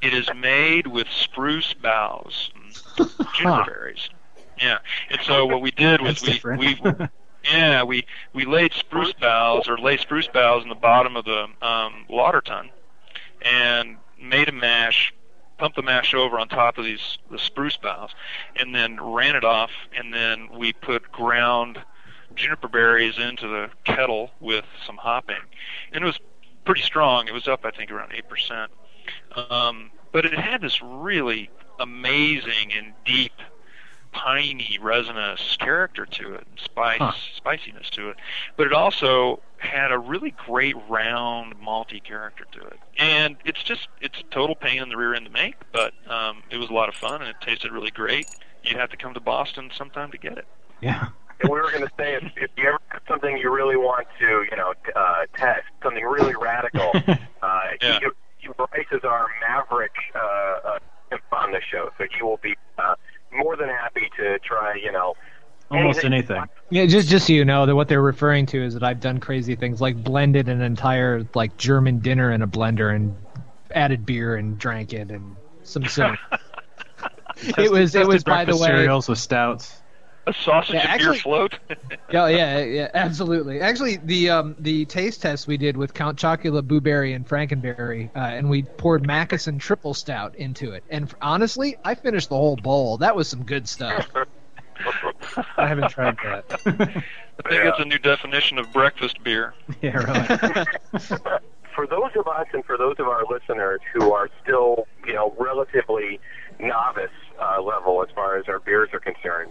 It is made with spruce boughs, and juniper berries. Yeah, and so what we did was we different. we yeah we we laid spruce boughs or laid spruce boughs in the bottom of the um, lauter tun and made a mash, pumped the mash over on top of these the spruce boughs, and then ran it off, and then we put ground juniper berries into the kettle with some hopping, and it was pretty strong. It was up, I think, around eight percent, um, but it had this really amazing and deep piney resinous character to it and spice Huh. spiciness to it but it also had a really great round malty character to it and it's just it's a total pain in the rear end to make but um it was a lot of fun and it tasted really great you'd have to come to boston sometime to get it Yeah. And we were going to say, if, if you ever have something you really want to, you know, t- uh, test, something really radical, uh, Yeah. you, you, Bryce is our maverick uh, uh, on the show, so he will be uh, more than happy to try, you know, Almost anything. Yeah, just just so you know that what they're referring to is that I've done crazy things like blended an entire like German dinner in a blender and added beer and drank it and some cinnamon. it was it was by the breakfast way cereals with stouts. A sausage Yeah, actually- beer float yeah, yeah, yeah, absolutely. Actually, the um, the taste test we did with Count Chocula, Boo Berry, and Frankenberry, uh, and we poured Mackeson Triple Stout into it. And honestly, I finished the whole bowl. That was some good stuff. I haven't tried that. I think it's a new definition of breakfast beer. yeah, really. for those of us and for those of our listeners who are still, you know, relatively novice uh, level as far as our beers are concerned, w-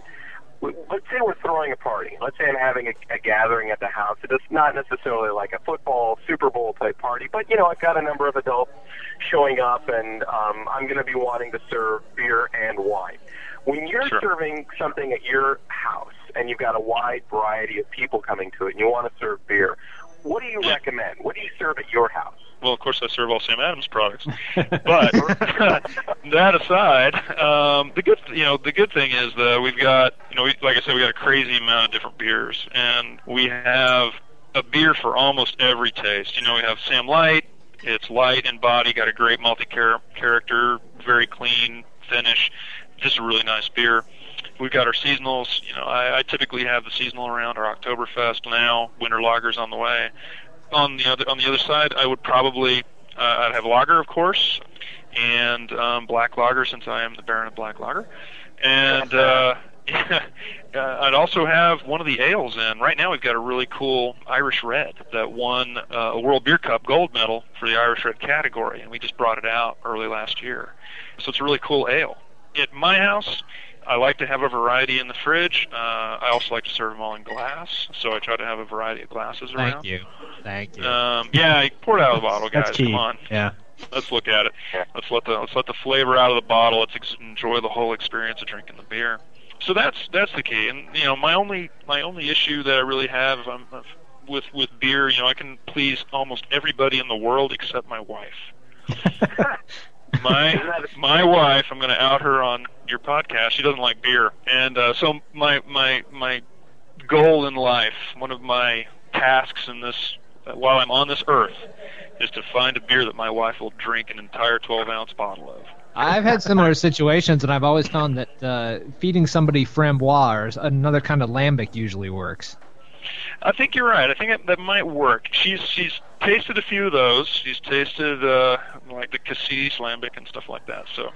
let's say we're throwing a party. Let's say I'm having a, a gathering at the house. It's not necessarily like a football Super Bowl type party, but you know, I've got a number of adults showing up, and um, I'm going to be wanting to serve beer and wine. When you're Sure. serving something at your house and you've got a wide variety of people coming to it, and you want to serve beer, what do you recommend? What do you serve at your house? Well, of course, I serve all Sam Adams products. But that aside, um, the good you know the good thing is that we've got you know we, like I said we got a crazy amount of different beers, and we have a beer for almost every taste. You know, we have Sam Light. It's light in body, got a great multi character, very clean finish, just a really nice beer. We've got our seasonals. You know, I, I typically have the seasonal around our Oktoberfest now. Winter lagers on the way. On the other on the other side, I would probably uh, I'd have lager, of course, and um, black lager since I am the Baron of Black Lager, and uh, I'd also have one of the ales in. Right now, we've got a really cool Irish Red that won uh, a World Beer Cup gold medal for the Irish Red category, and we just brought it out early last year. So it's a really cool ale. At my house, I like to have a variety in the fridge. Uh, I also like to serve them all in glass, so I try to have a variety of glasses around. Thank you. Thank you. Um, yeah, I it out of the bottle, guys. That's key. Come on, Yeah. let's look at it. Let's let the let's let the flavor out of the bottle. Let's ex- enjoy the whole experience of drinking the beer. So that's that's the key. And you know, my only my only issue that I really have um, uh, with with beer, you know, I can please almost everybody in the world except my wife. my my wife, I'm going to out her on your podcast. She doesn't like beer, and uh, so my my my goal in life, one of my tasks in this uh, while I'm on this earth, is to find a beer that my wife will drink an entire 12 ounce bottle of. I've had similar situations, and I've always found that uh, feeding somebody framboise another kind of lambic usually works. I think you're right. I think that, that might work. She's she's tasted a few of those. She's tasted uh, like the cassis lambic and stuff like that. So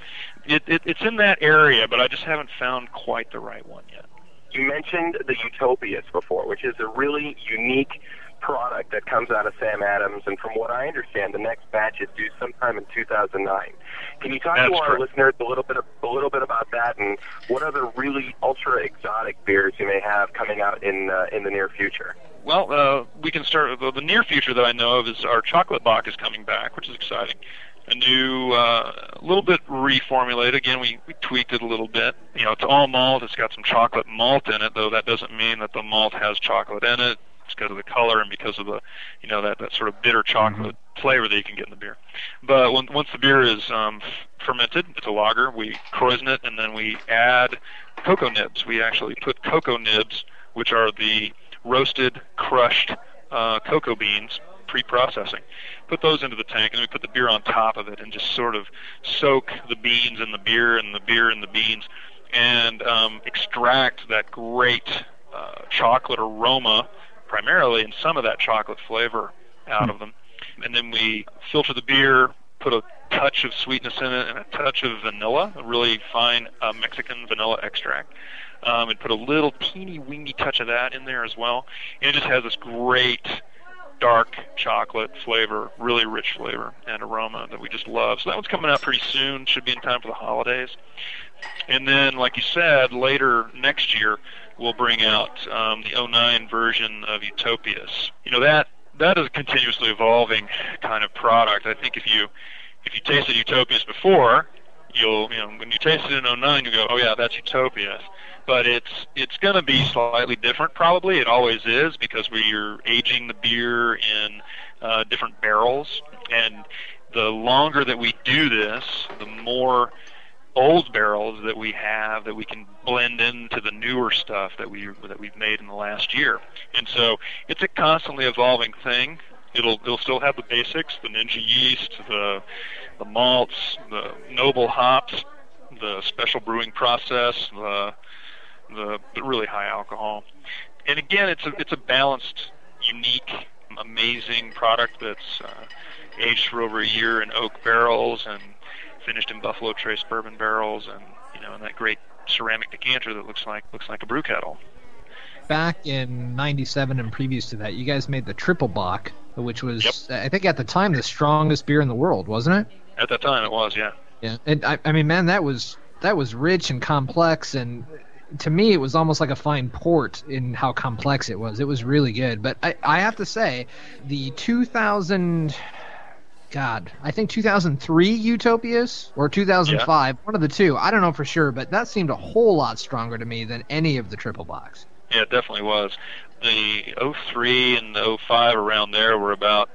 it, it it's in that area, but I just haven't found quite the right one yet. You mentioned the Utopias before, which is a really unique product that comes out of Sam Adams, and from what I understand, the next batch is due sometime in 2009. Can you talk That's to our correct. listeners a little bit of, a little bit about that, and what other really ultra exotic beers you may have coming out in uh, in the near future? Well, uh, we can start the, the near future that I know of is our chocolate bock is coming back, which is exciting. A new, uh, a little bit reformulated. Again, we, we tweaked it a little bit. You know, it's all malt. It's got some chocolate malt in it, though that doesn't mean that the malt has chocolate in it. It's because of the color and because of the, you know, that, that sort of bitter chocolate flavor that you can get in the beer. But when, once the beer is um, f- fermented, it's a lager. We krausen it and then we add cocoa nibs. We actually put cocoa nibs, which are the roasted, crushed uh, cocoa beans, pre-processing. Put those into the tank, and we put the beer on top of it, and just sort of soak the beans in the beer, and the beer in the beans, and um, extract that great uh, chocolate aroma, primarily, and some of that chocolate flavor out of them. And then we filter the beer, put a touch of sweetness in it, and a touch of vanilla, a really fine uh, Mexican vanilla extract um, and put a little teeny weeny touch of that in there as well. And it just has this great dark chocolate flavor, really rich flavor and aroma that we just love. So that one's coming out pretty soon. Should be in time for the holidays. And then, like you said, later next year we'll bring out um, the 09 version of Utopias. You know that that is a continuously evolving kind of product. I think if you if you tasted Utopias before, you'll you know when you taste it in 09, you go, oh yeah, that's Utopias. But it's it's going to be slightly different, probably. It always is because we're aging the beer in uh, different barrels, and the longer that we do this, the more old barrels that we have that we can blend into the newer stuff that we that we've made in the last year. And so it's a constantly evolving thing. It'll it'll still have the basics, the ninja yeast, the the malts, the noble hops, the special brewing process, the the, the really high alcohol. And again, it's a it's a balanced, unique, amazing product that's uh, aged for over a year in oak barrels and finished in Buffalo Trace bourbon barrels, and you know, in that great ceramic decanter that looks like looks like a brew kettle. Back in '97 and previous to that, you guys made the Triple Bock, which was, I think, at the time the strongest beer in the world, wasn't it? At that time, it was yeah. Yeah, and I, I mean, man, that was that was rich and complex, and to me, it was almost like a fine port in how complex it was. It was really good, but I, I have to say, the 2000, God, I think 2003 Utopias or 2005, one of the two. I don't know for sure, but that seemed a whole lot stronger to me than any of the triple bock. Yeah, it definitely was. The 03 and the 05 around there were about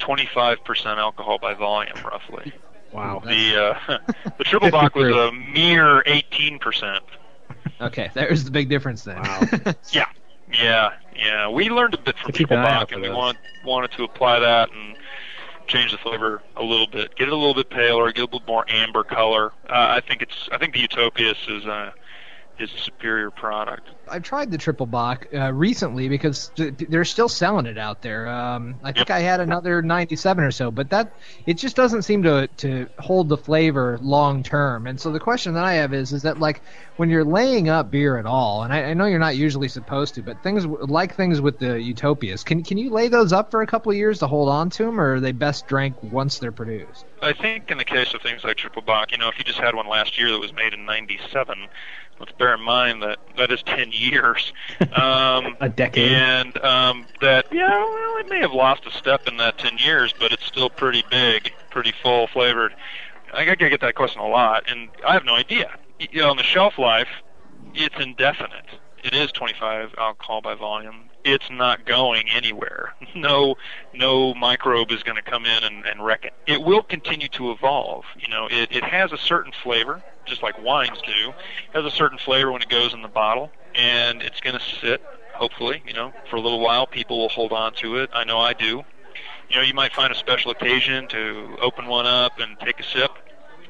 25% alcohol by volume, roughly. Wow. The uh, the triple bock was a mere 18%. Okay, there's the big difference then. Yeah, yeah, yeah. We learned a bit from people an triple eye out bock, for and we those. want, wanted to apply that and change the flavor a little bit, get it a little bit paler, get a little more amber color. Uh, I think it's I think the Utopias is uh, is a superior product. I've tried the triple bock uh, recently because they're still selling it out there. Um, I think I had another 97 or so, but that it just doesn't seem to to hold the flavor long term. And so the question that I have is, is that like when you're laying up beer at all, and I, I know you're not usually supposed to, but things like things with the Utopias, can can you lay those up for a couple of years to hold on to them, or are they best drank once they're produced? I think in the case of things like Triple Bock, you know, if you just had one last year that was made in '97, let's bear in mind that that is 10 years. Um, A decade. And um, that, yeah, well, it may have lost a step in that 10 years, but it's still pretty big, pretty full flavored. I I get that question a lot, and I have no idea. You know, on the shelf life, it's indefinite. It is 25 alcohol by volume. It's not going anywhere. No, no microbe is going to come in and, and wreck it. It will continue to evolve. You know, it, it has a certain flavor, just like wines do. It has a certain flavor when it goes in the bottle, and it's going to sit. Hopefully, you know, for a little while, people will hold on to it. I know I do. You know, you might find a special occasion to open one up and take a sip.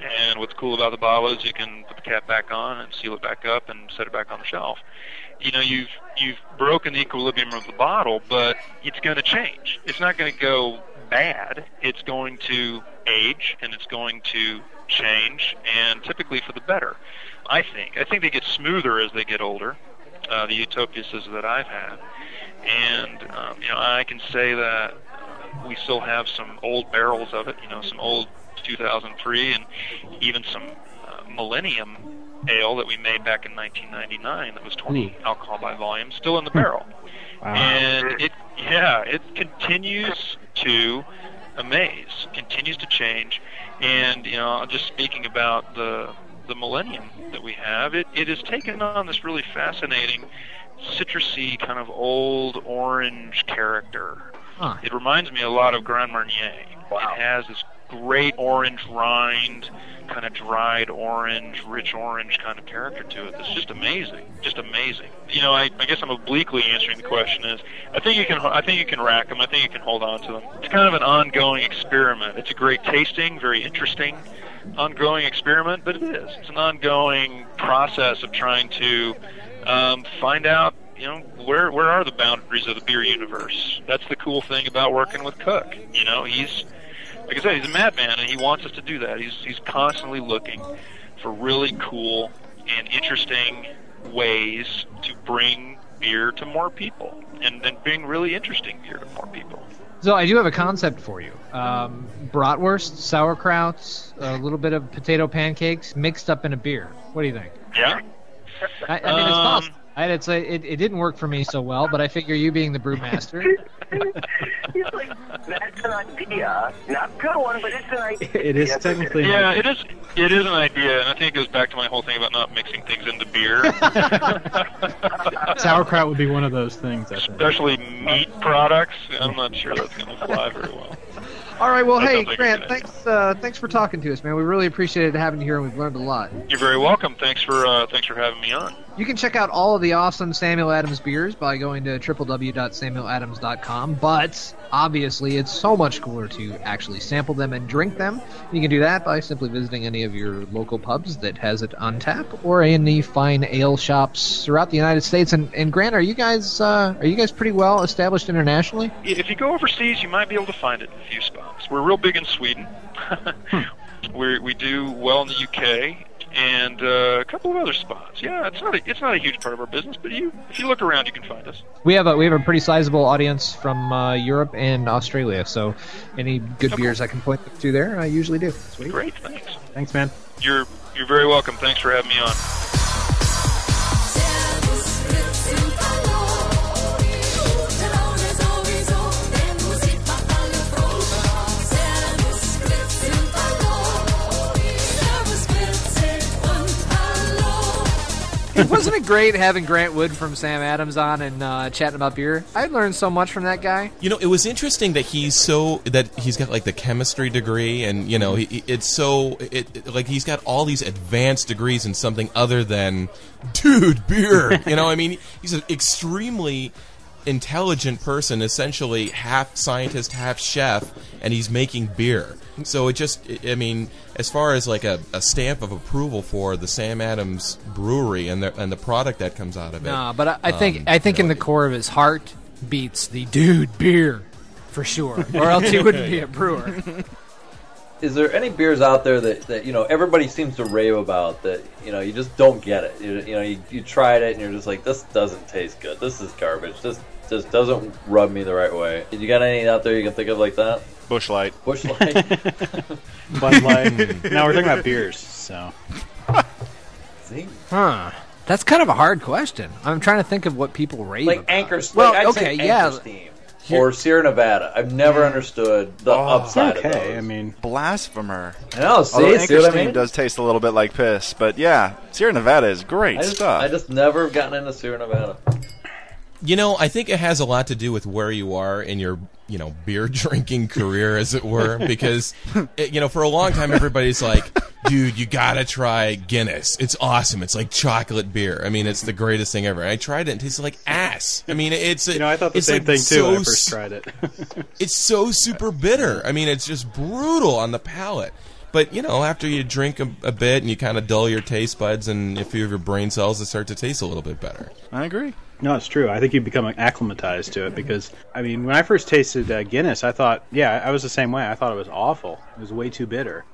And what's cool about the bottle is you can put the cap back on and seal it back up and set it back on the shelf. You know, you've you've broken the equilibrium of the bottle, but it's going to change. It's not going to go bad. It's going to age and it's going to change, and typically for the better. I think. I think they get smoother as they get older. Uh, the Utopias that I've had, and um, you know, I can say that we still have some old barrels of it. You know, some old 2003 and even some uh, Millennium ale that we made back in 1999 that was 20 alcohol by volume still in the barrel. Wow. And it, yeah, it continues to amaze, continues to change. And you know, just speaking about the the Millennium that we have, it, it has taken on this really fascinating citrusy kind of old orange character. Huh. It reminds me a lot of Grand Marnier. It has this great orange rind, kind of dried orange, rich orange kind of character to it. That's just amazing, just amazing. You know, I, I guess I'm obliquely answering the question is, I think you can, I think you can rack them. I think you can hold on to them. It's kind of an ongoing experiment. It's a great tasting, very interesting, ongoing experiment, but it is. It's an ongoing process of trying to um, find out you know where where are the boundaries of the beer universe? That's the cool thing about working with Koch you know? He's like i said he's a madman and he wants us to do that. He's he's constantly looking for really cool and interesting ways to bring beer to more people and then bring really interesting beer to more people So I do have a concept for you. Um, bratwurst, sauerkraut, a little bit of potato pancakes mixed up in a beer. What do you think? yeah I, I mean, it's possible. I, it's a, it, it didn't work for me so well, but I figure you being the brewmaster. He's like, that's an idea. Not a good one, but it's an idea. It is technically. Yeah, it is. It is an idea, and I think it goes back to my whole thing about not mixing things into beer, Sauerkraut would be one of those things. I think. especially meat products. I'm not sure that's going to fly very well. All right, well, That hey, sounds like Grant, thanks, uh, thanks for talking to us, man. We really appreciated having you here, and we've learned a lot. You're very welcome. Thanks for uh, thanks for having me on. You can check out all of the awesome Samuel Adams beers by going to www.samueladams.com, but obviously it's so much cooler to actually sample them and drink them. You can do that by simply visiting any of your local pubs that has it on tap or any fine ale shops throughout the United States. And, and Grant, are you guys uh, are you guys pretty well established internationally? If you go overseas, you might be able to find it in a few spots. We're real big in Sweden. we we do well in the UK, and uh, a couple of other spots. Yeah, it's not a, it's not a huge part of our business, but you if you look around, you can find us. We have a we have a pretty sizable audience from uh, Europe and Australia, so any good beers I can point to there, I usually do. Sweet. Great, thanks. Thanks, man. You're you're very welcome. Thanks for having me on. Wasn't it great having Grant Wood from Sam Adams on and uh, chatting about beer? I learned so much from that guy. You know, it was interesting that he's so that he's got like the chemistry degree, and you know, he, it's so it, it- like he's got all these advanced degrees in something other than dude beer. you know, I mean, he's an extremely intelligent person, essentially half scientist, half chef, and he's making beer. So it just, I mean, as far as like a, a stamp of approval for the Sam Adams Brewery and the and the product that comes out of it. No, but I, I think um, I think you in the core of his heart beats the dude beer for sure, or else he wouldn't be a brewer. Is there any beers out there that, that you know everybody seems to rave about that you know you just don't get it? You, you know you, you tried it and you're just like this doesn't taste good. This is garbage. This just doesn't rub me the right way. You got any out there you can think of like that? Busch Light. Bushlight. Bud Light. now we're talking about beers, so See? Huh? That's kind of a hard question. I'm trying to think of what people rave Like about. Anchor. Well, like, I'd okay, say yeah. Anchor Steam or Sierra Nevada. I've never understood the oh, upside of okay. those. I mean, Blasphemer. I know. See, Although see Anchor what I Steam mean? does taste a little bit like piss, but yeah, Sierra Nevada is great I just, stuff. I just never have gotten into Sierra Nevada. You know, I think it has a lot to do with where you are in your, you know, beer drinking career, as it were. Because, it, you know, for a long time, everybody's like, dude, you gotta try Guinness. It's awesome. It's like chocolate beer. I mean, it's the greatest thing ever. I tried it and it tasted like ass. I mean, it's. you know, I thought the same like thing too when I first tried it. It's so super bitter. I mean, it's just brutal on the palate. But, you know, after you drink a, a bit and you kind of dull your taste buds and a few of your brain cells, it start to taste a little bit better. I agree. No, it's true. I think you become acclimatized to it because, I mean, when I first tasted uh, Guinness, I thought, yeah, I was the same way. I thought it was awful. It was way too bitter.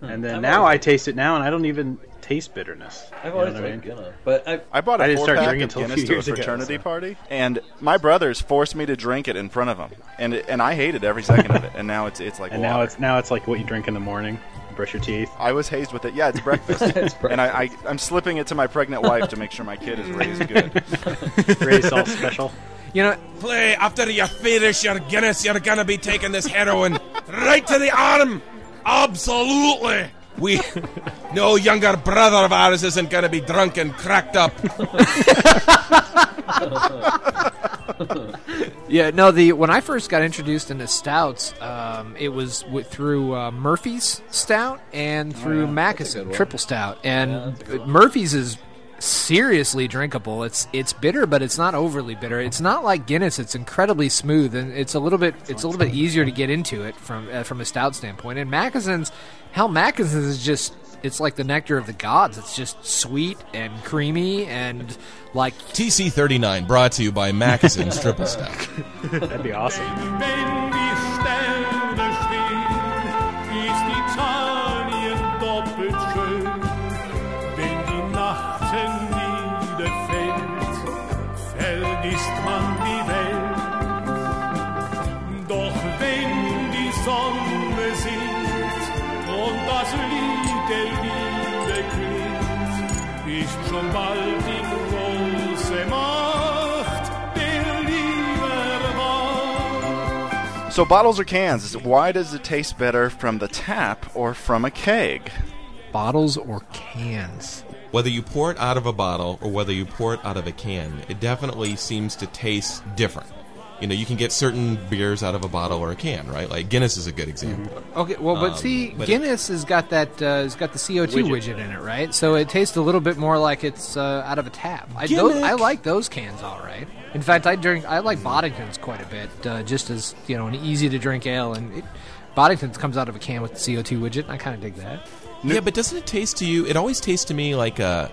And then I've now always- I taste it now, and I don't even taste bitterness. I've always what I liked mean? Guinness, but I, I bought a I didn't four start pack drinking of until a Guinness few to a years ago, fraternity so. party, and my brothers forced me to drink it in front of them, and it, and I hated every second of it. And now it's it's like And water. now it's now it's like what you drink in the morning, brush your teeth. I was hazed with it. Yeah, it's breakfast, It's and I, I I'm slipping it to my pregnant wife to make sure my kid is raised good. raised all special. You know, Play after you finish your Guinness, you're gonna be taking this heroin right to the arm. Absolutely. We, no younger brother of ours isn't gonna be drunk and cracked up. Yeah, no. The when I first got introduced into stouts, um, it was w- through uh, Murphy's Stout and through Mackeson Triple Stout, and Murphy's is seriously drinkable. It's it's bitter, but it's not overly bitter. It's not like Guinness. It's incredibly smooth, and it's a little bit it's a little bit easier to get into it from uh, from a stout standpoint. And Mackeson's, hell, Mackeson's is just. It's like the nectar of the gods. It's just sweet and creamy and like TC thirty nine brought to you by Mackeson's Triple Stack. That'd be awesome. Wenn die Sterne ist Italien So bottles or cans? Why does it taste better from the tap or from a keg? bottles or cans. Whether you pour it out of a bottle or whether you pour it out of a can, it definitely seems to taste different. You know, you can get certain beers out of a bottle or a can, right? Like Guinness is a good example. Okay, well, but Um, see, but it- Guinness has got that uh, has got the CO two widget. in it, right? So it tastes a little bit more like it's uh, out of a tap. I, those, I like those cans, all right. In fact, I drink I like Boddingtons quite a bit, uh, just as you know, an easy to drink ale, and it, Boddingtons comes out of a can with the CO two widget. I kind of dig that. Yeah, but doesn't it taste to you? It always tastes to me like a,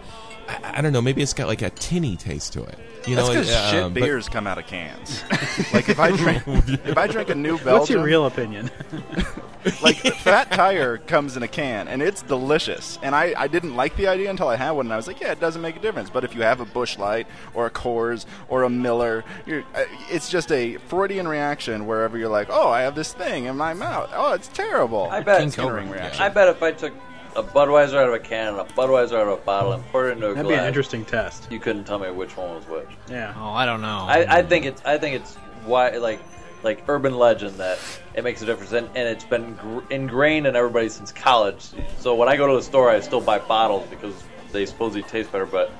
I, I don't know, maybe it's got like a tinny taste to it. You That's know, because uh, shit but- beers come out of cans. like if I drink if I drink a new Belgium, What's your real opinion? like Fat Tire comes in a can and it's delicious. And I, I didn't like the idea until I had one, and I was like, yeah, it doesn't make a difference. But if you have a Busch Light or a Coors or a Miller, you're, uh, it's just a Freudian reaction wherever you're like, oh, I have this thing in my mouth. Oh, it's terrible. I bet. Skinnering reaction. I bet if I took a Budweiser out of a can and a Budweiser out of a bottle and poured it into a That'd glass, be an interesting test. you couldn't tell me which one was which. Yeah. Oh, I don't know. I, I think it's I think it's why like like urban legend that it makes a difference and, and it's been gr- ingrained in everybody since college. So when I go to the store, I still buy bottles because they supposedly taste better. But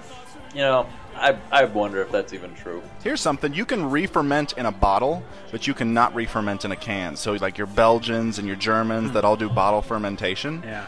you know, I I wonder if that's even true. Here's something you can re-ferment in a bottle, but you cannot re-ferment in a can. So like your Belgians and your Germans hmm. that all do bottle fermentation, Yeah.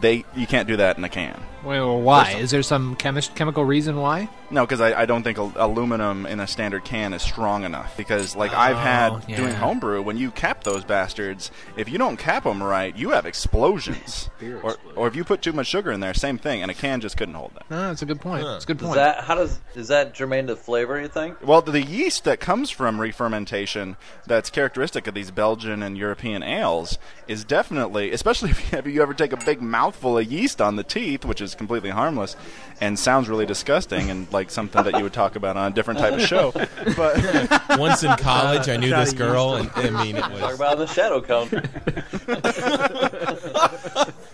they you can't do that in a can. Wait, well, why? Is there some chemi- chemical reason why? No, because I, I don't think al- aluminum in a standard can is strong enough. Because like I've had Oh, yeah. doing homebrew, when you cap those bastards, if you don't cap them right, you have explosions. or, or if you put too much sugar in there, same thing, and a can just couldn't hold that. No, that's a good point. That's a good Does point. that how does is that germane to flavor? You think? Well, the yeast that comes from re-fermentation, that's characteristic of these Belgian and European ales, is definitely, especially if you, if you ever take a big mouthful of yeast on the teeth, which is completely harmless and sounds really disgusting and like something that you would talk about on a different type of show. But Once in college, I knew this girl, and I mean, it Talk was. about the Shadow Council.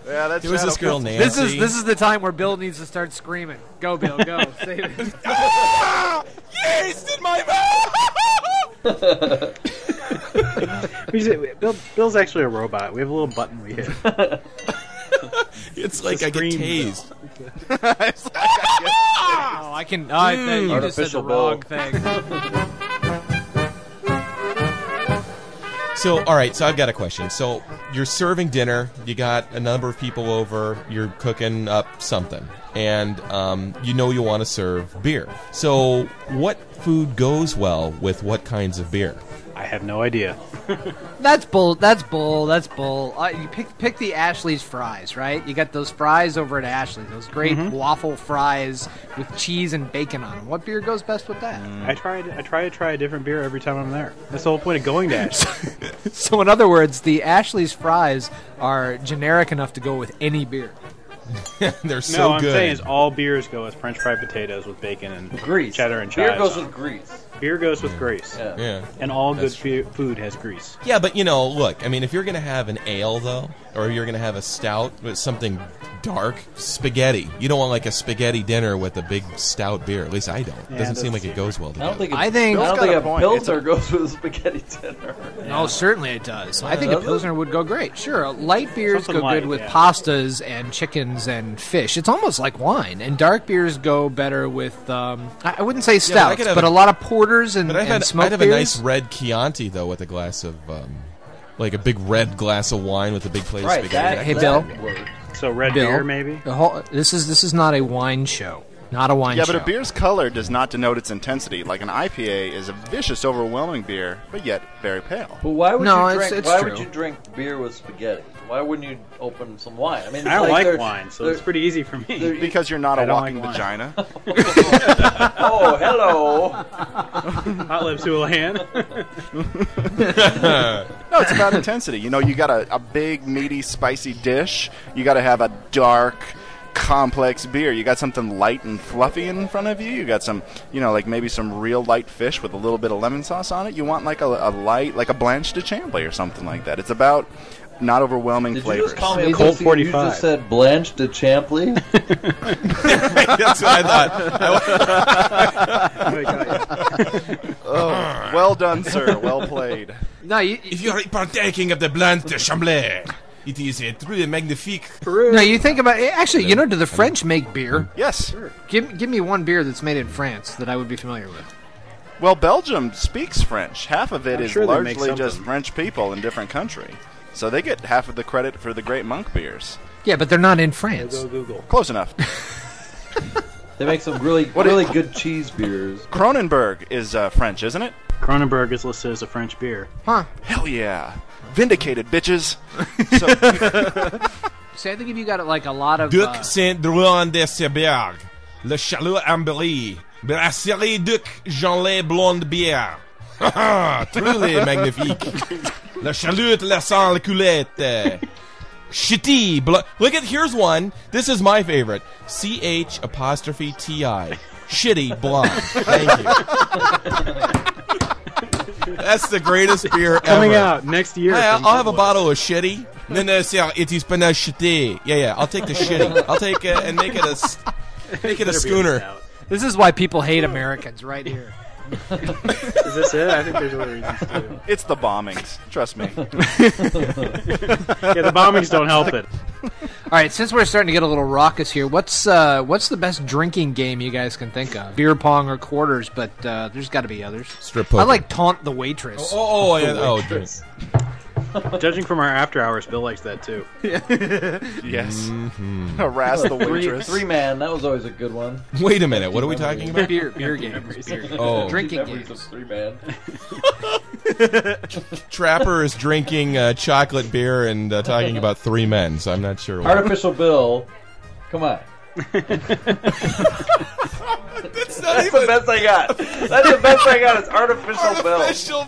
yeah, that's There was this girl Nancy. This is this is the time where Bill needs to start screaming. Go, Bill, go. Save it. yeast in my mouth. We say- Bill, Bill's actually a robot. We have a little button we hit. It's like I get scream, tased. Oh, I can. Oh, I, you just said the Artificial wrong thing. So, all right. So I've got a question. So you're serving dinner. You got a number of people over. You're cooking up something, and um, you know you want to serve beer. So, what food goes well with what kinds of beer? I have no idea. That's bull. That's bull. That's bull. Uh, you pick pick the Ashley's fries, right? You got those fries over at Ashley. Those great waffle fries with cheese and bacon on them. What beer goes best with that? I tried. I try to try a different beer every time I'm there. That's the whole point of going to Ashley. So, in other words, the Ashley's fries are generic enough to go with any beer. They're so no, I'm saying is all beers go with French fried potatoes with bacon and Grease. cheddar and chives. Beer chives. goes with grease. Beer goes with grease. Yeah. yeah. And all good That's fe- food has grease. Yeah, but you know, look. I mean, if you're gonna have an ale though, or you're gonna have a stout with something dark, spaghetti. You don't want like a spaghetti dinner with a big stout beer. At least I don't. It Yeah, doesn't seem like it goes well together. I together. don't think. It's, I think- I don't Bill's think got a a point. pilsner It's goes with a spaghetti dinner. No, certainly it does. I think a does it? pilsner would go great. Sure, light beers Something go light, good with yeah. pastas and chickens and fish. It's almost like wine. And dark beers go better with. Um, I I wouldn't say but I stouts, could have but a- a lot of porters and, But I've and had, smoked I'd have a nice red Chianti though with a glass of, um, like a big red glass of wine with a big plate Right. of spaghetti. That, Hey, that Bill. So red Bill, beer, maybe. the whole- this is this is not a wine show. Not a wine Yeah, show. but a beer's color does not denote its intensity. Like an IPA is a vicious, overwhelming beer, but yet very pale. But why would No, you it's- it's why true. would you drink beer with spaghetti? Why wouldn't you open some wine? I mean, I don't like like there's- wine, so there- it's pretty easy for me. Because you're not a I don't walking like wine. vagina. Oh, hello. Hot lips Houlihan. No, it's about intensity. You know, you got a, a big, meaty, spicy dish. You got to have a dark, complex beer. You got something light and fluffy in front of you. You got some, you know, like maybe some real light fish with a little bit of lemon sauce on it. You want like a, a light, like a Blanche de Champlay or something like that. It's about not overwhelming Did you flavors. just call me Colt 45. You just said Blanche de Champley. That's what I thought. oh, well done, sir. Well played. no, you, if you are partaking of the Blanche de Chamblay, it is a truly magnifique. no, you think about it. Actually, you know, do the French make beer? Yes. Give give me one beer that's made in France that I would be familiar with. Well, Belgium speaks French. Half of it I'm is sure largely just. French people in different country. So they get half of the credit for the great monk beers. Yeah, but they're not in France. Go Google. Close enough. They make some really, What really good cheese beers. Kronenbourg is uh, French, isn't it? Kronenbourg is listed as a French beer. Huh? Hell yeah. Vindicated, bitches. So, See, I think if you got like a lot of Duc uh, Saint-Drouin de Seberg, Le Charlot Ambry, Brasserie Duc Jean-Lay Blonde Bière. truly magnifique. La chalut, la sans la culotte. Shitty. Look at here's one. This is my favorite. C H apostrophe T I. Shitty blonde. Thank you. That's the greatest beer Coming out next year. Hey, I'll, I'll have a bottle of shitty. No, no, see, it is been a shitty. Yeah, yeah. I'll take the shitty. I'll take it and make it a make it a schooner. This is why people hate Americans, right here. Is this it? I think there's other reasons too. It's the bombings. Trust me. Yeah, the bombings don't help it. All right, since we're starting to get a little raucous here, what's uh, what's the best drinking game you guys can think of? Beer pong or quarters, but uh, there's got to be others. Strip poker. I like taunt the waitress. Oh, oh, yeah, oh, drink. Judging from our after hours, Bill likes that too. Yes. Harass the Three, waitress. three man. That was always a good one. Wait a minute. What are we talking about? beer beer games. Beer games. Oh. Drinking Memories games. of three man. Trapper is drinking uh, chocolate beer and uh, talking about three men, so I'm not sure. What. Artificial Bill. Come on. That's not That's the best I got. That's the best I got. It's Artificial Bill. Artificial.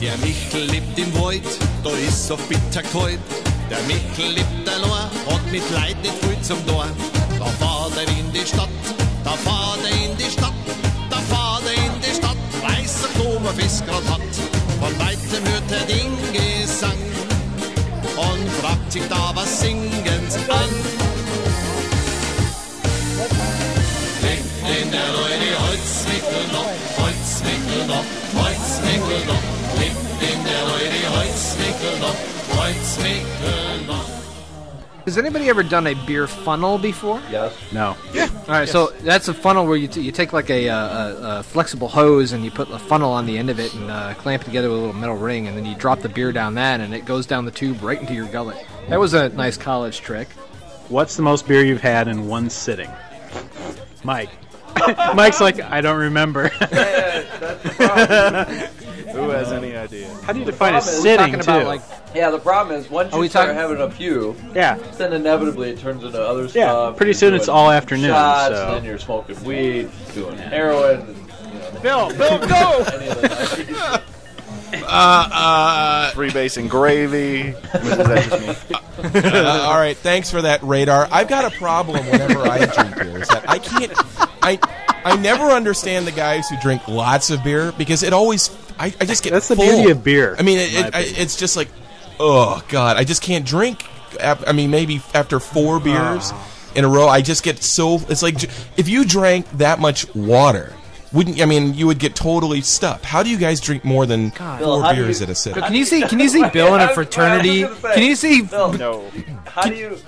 Der Michel lebt im Wald, da ist auf Bittag heut. Der Michel lebt allein, hat mit Leid nicht viel zum Tor. Da fahrt er in die Stadt, da fahrt er in die Stadt, da fahrt er in die Stadt, weiß er, wo man Fest grad hat. Von weitem hört er den Gesang und fragt sich da, was singen sie an. Lebt in der Leute Holzwickel noch, Holzwickel noch, Holzwickel noch. Lebt in der Leute Holzwickel noch, Holzwickel noch. Has anybody ever done a beer funnel before? Yes. No. Yeah. All right, so that's a funnel where you, t- you take like a, uh, a, a flexible hose and you put a funnel on the end of it and uh, clamp it together with a little metal ring, and then you drop the beer down that, and it goes down the tube right into your gullet. That was a nice college trick. What's the most beer you've had in one sitting? Mike. Mike's like, I don't remember. Who has any idea? How do you define a Problem is- sitting Talking about too? like Yeah, the problem is once Are you we start talking- having a few, yeah, then inevitably it turns into other Yeah, stuff. pretty You're soon it's doing all afternoon, Shots, so- and then you're smoking weed, doing heroin. And, you know, Bill, Bill, go! any of the Uh, uh, Freebasing gravy. Is that just me? uh, all right, thanks for that radar. I've got a problem whenever I drink beer. Is that I can't. I I never understand the guys who drink lots of beer because it always. I, I just get. That's the beauty of beer, I mean, it, it, I, it's just like, oh god, I just can't drink. I mean, maybe after four beers Ah. in a row, I just get so. It's like if you drank that much water. Wouldn't I mean you would get totally stuffed? How do you guys drink more than Bill, four how do beers you- at a sit? Can you see? Can you see Bill in a fraternity? I was gonna say, Can you see? Bill, No. how do you?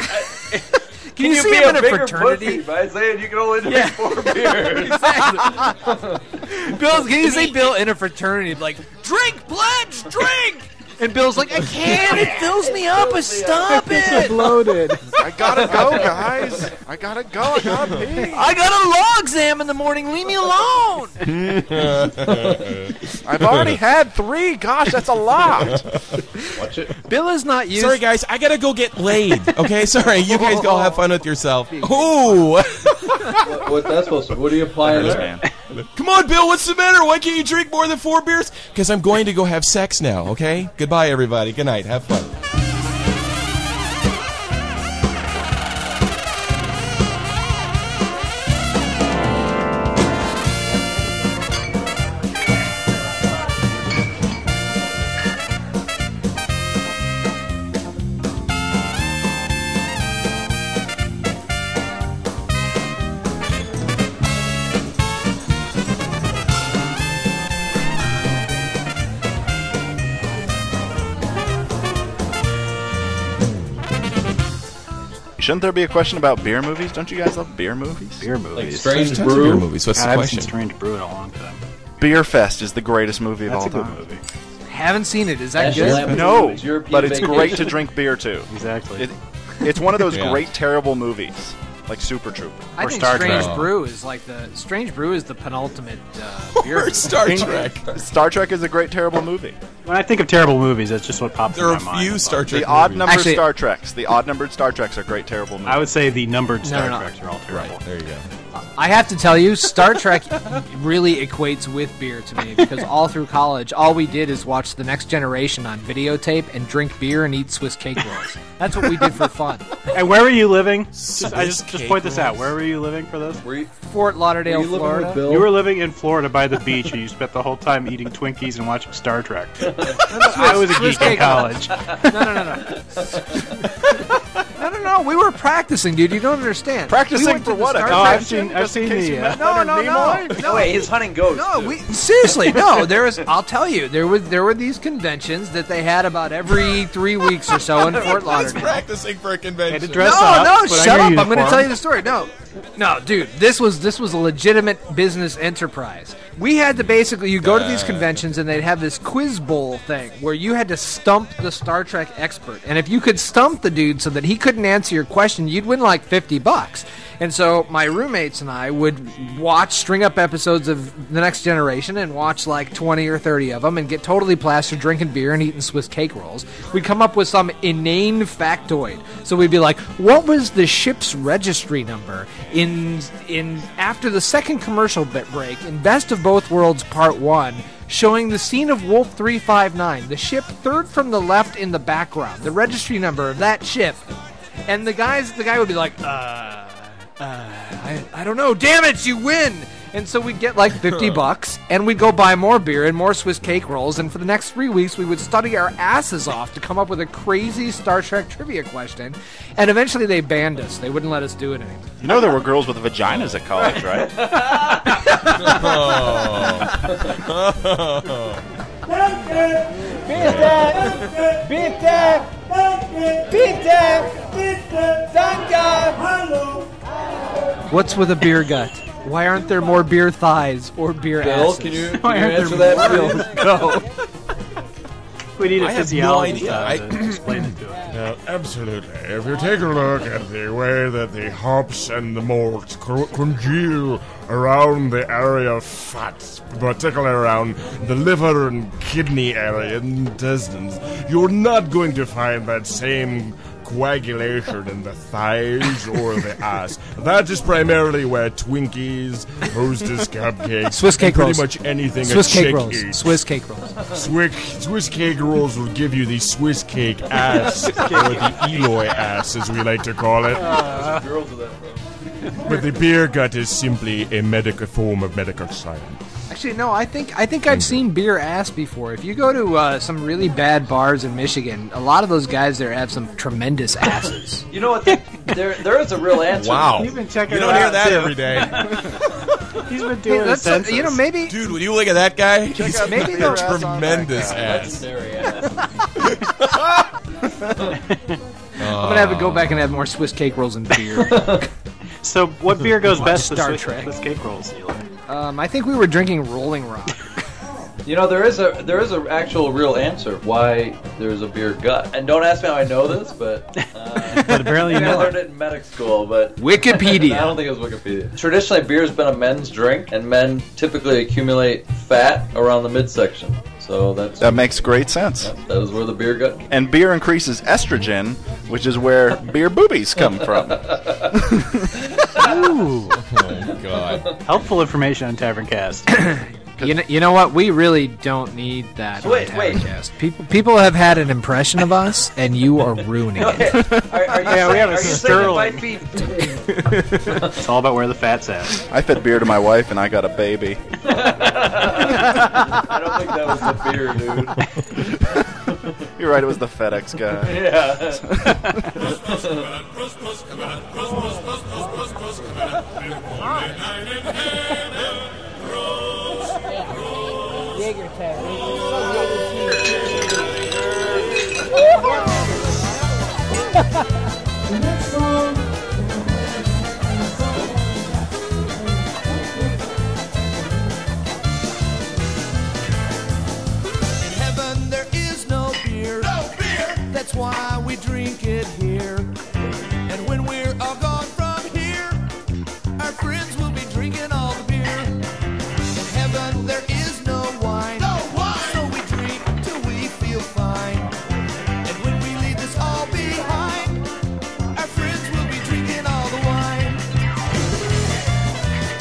Can you see be him in a bigger fraternity? by saying you can only drink four beers? Bill, can you see Bill in a fraternity? Like, drink, pledge, drink. And Bill's like, I can't. It fills me up. But stop it. Bloated. I gotta go, guys. I gotta go. I gotta pee. I got a law exam in the morning. Leave me alone. I've already had three. Gosh, that's a lot. Watch it. Bill is not used. Sorry, guys, I gotta go get laid. Okay, sorry. You guys go have fun with yourself. Ooh, What, what's that supposed to? What are you applying there? man. Come on, Bill. What's the matter? Why can't you drink more than four beers? Because I'm going to go have sex now. Okay. Goodbye, everybody. Good night. Have fun. Shouldn't there be a question about beer movies? Don't you guys love beer movies? Beer Like movies. Strange Tons of beer Brew. movies. What's God, I haven't seen Strange Brew in a long time. Beerfest is the greatest movie of all a good time. movie. Haven't seen it. Is that National good? Lampoon's No, European but it's Vacation. great to drink beer too. Exactly. It, it's one of those Yeah. great terrible movies, like Super Trooper. I Or think Star Strange Trek. Brew is like the Strange Brew is the penultimate uh, beer. Or Star Trek. Star Trek is a great terrible movie. When I think of terrible movies, that's just what pops There in are my mind. few Star Trek The odd movies. numbered Actually- Star Treks. The odd numbered Star Treks are great, terrible movies. I would say the numbered Star no, no. Treks are all terrible. Right, there you go. I have to tell you, Star Trek really equates with beer to me because all through college, all we did is watch The Next Generation on videotape and drink beer and eat Swiss cake rolls. That's what we did for fun. And where were you living? Just, I just just cake point this out. Where were you living for this? Were you, Fort Lauderdale, were you living Florida. with Bill? You were living in Florida by the beach, and you spent the whole time eating Twinkies and watching Star Trek. I was a geek in college. No, no, no, no. no, no, no. We were practicing, dude. You don't understand. Practicing We went for what? A Oh, I've seen I've seen the. Uh, No, no, no, no. wait, he's hunting ghosts. No, too. we seriously no. There was. I'll tell you, there was there were these conventions that they had about every three weeks or so in Fort He's Lauderdale. practicing for a convention. had to dress no, up. no, shut up! I'm going to tell you the story. No, no, dude, this was this was a legitimate business enterprise. We had to basically you go to these conventions and they'd have this quiz bowl thing where you had to stump the Star Trek expert, and if you could stump the dude so that he couldn't answer your question, you'd win like fifty bucks. And so my roommates and I would watch string up episodes of The Next Generation and watch like 20 or 30 of them and get totally plastered drinking beer and eating Swiss cake rolls. We'd come up with some inane factoid. So we'd be like, what was the ship's registry number in in after the second commercial bit break in Best of Both Worlds Part 1 showing the scene of Wolf 359, the ship third from the left in the background, the registry number of that ship. And the guys the guy would be like, uh uh, I, I don't know. Damn it, you win! And so we'd get like 50 bucks, and we'd go buy more beer and more Swiss cake rolls, and for the next three weeks, we would study our asses off to come up with a crazy Star Trek trivia question. And eventually, they banned us. They wouldn't let us do it anymore. You know there were girls with vaginas at college, right? What's with a beer gut? Why aren't there more beer thighs or beer Bill, asses? can you, can you Why aren't answer there that? more- please? Go. We need a I have no physiologist idea. I- to explain it to us. Now, absolutely. If you take a look at the way that the hops and the malts co- congeal around the area of fat, particularly around the liver and kidney area and intestines, you're not going to find that same coagulation in the thighs or the ass. That is primarily where Twinkies, Hostess cupcakes, Swiss cake and pretty rolls. much anything Swiss a cake chick rolls. eats. Swiss cake rolls. Swiss, Swiss cake rolls will give you the Swiss cake ass, or the Eloy ass, as we like to call it. Girls with that, bro. But the beer gut is simply a medical form of medical science. Actually, no. I think I think I've seen beer ass before. If you go to uh, some really bad bars in Michigan, a lot of those guys there have some tremendous asses. You know what? There, there is a real answer. Wow. You've been checking You don't hear that too. every day. He's been doing a that's a- census. you know maybe Dude, when you look at that guy, he's out maybe a tremendous ass. Ass. I'm gonna have to go back and have more Swiss cake rolls and beer. So, what beer goes best with Star Swiss, Trek. Swiss cake rolls? Eli? Um, I think we were drinking Rolling Rock. You know, there is a there is an actual real answer why there's a beer gut. And don't ask me how I know this, but uh, But apparently you I learned it. it in medic school. But Wikipedia. I don't think it was Wikipedia. Traditionally, beer's been a men's drink, and men typically accumulate fat around the midsection. So that's That makes great sense. that is where the beer gut. And beer increases estrogen, which is where beer boobies come from. Ooh, Oh God. helpful information on Taverncast. You know, you know what? We really don't need that. Wait, on wait. Taverncast. People, people have had an impression of us, and you are ruining it. Are, are you Yeah, we saying, have a are you saying sterling. it might be It's all about where the fat's at. I fed beer to my wife and I got a baby. I don't think that was the beer, dude. You're right, it was the FedEx guy. Yeah. In heaven there is no beer. No beer. That's why we drink it here. And when we're all gone from here, our friends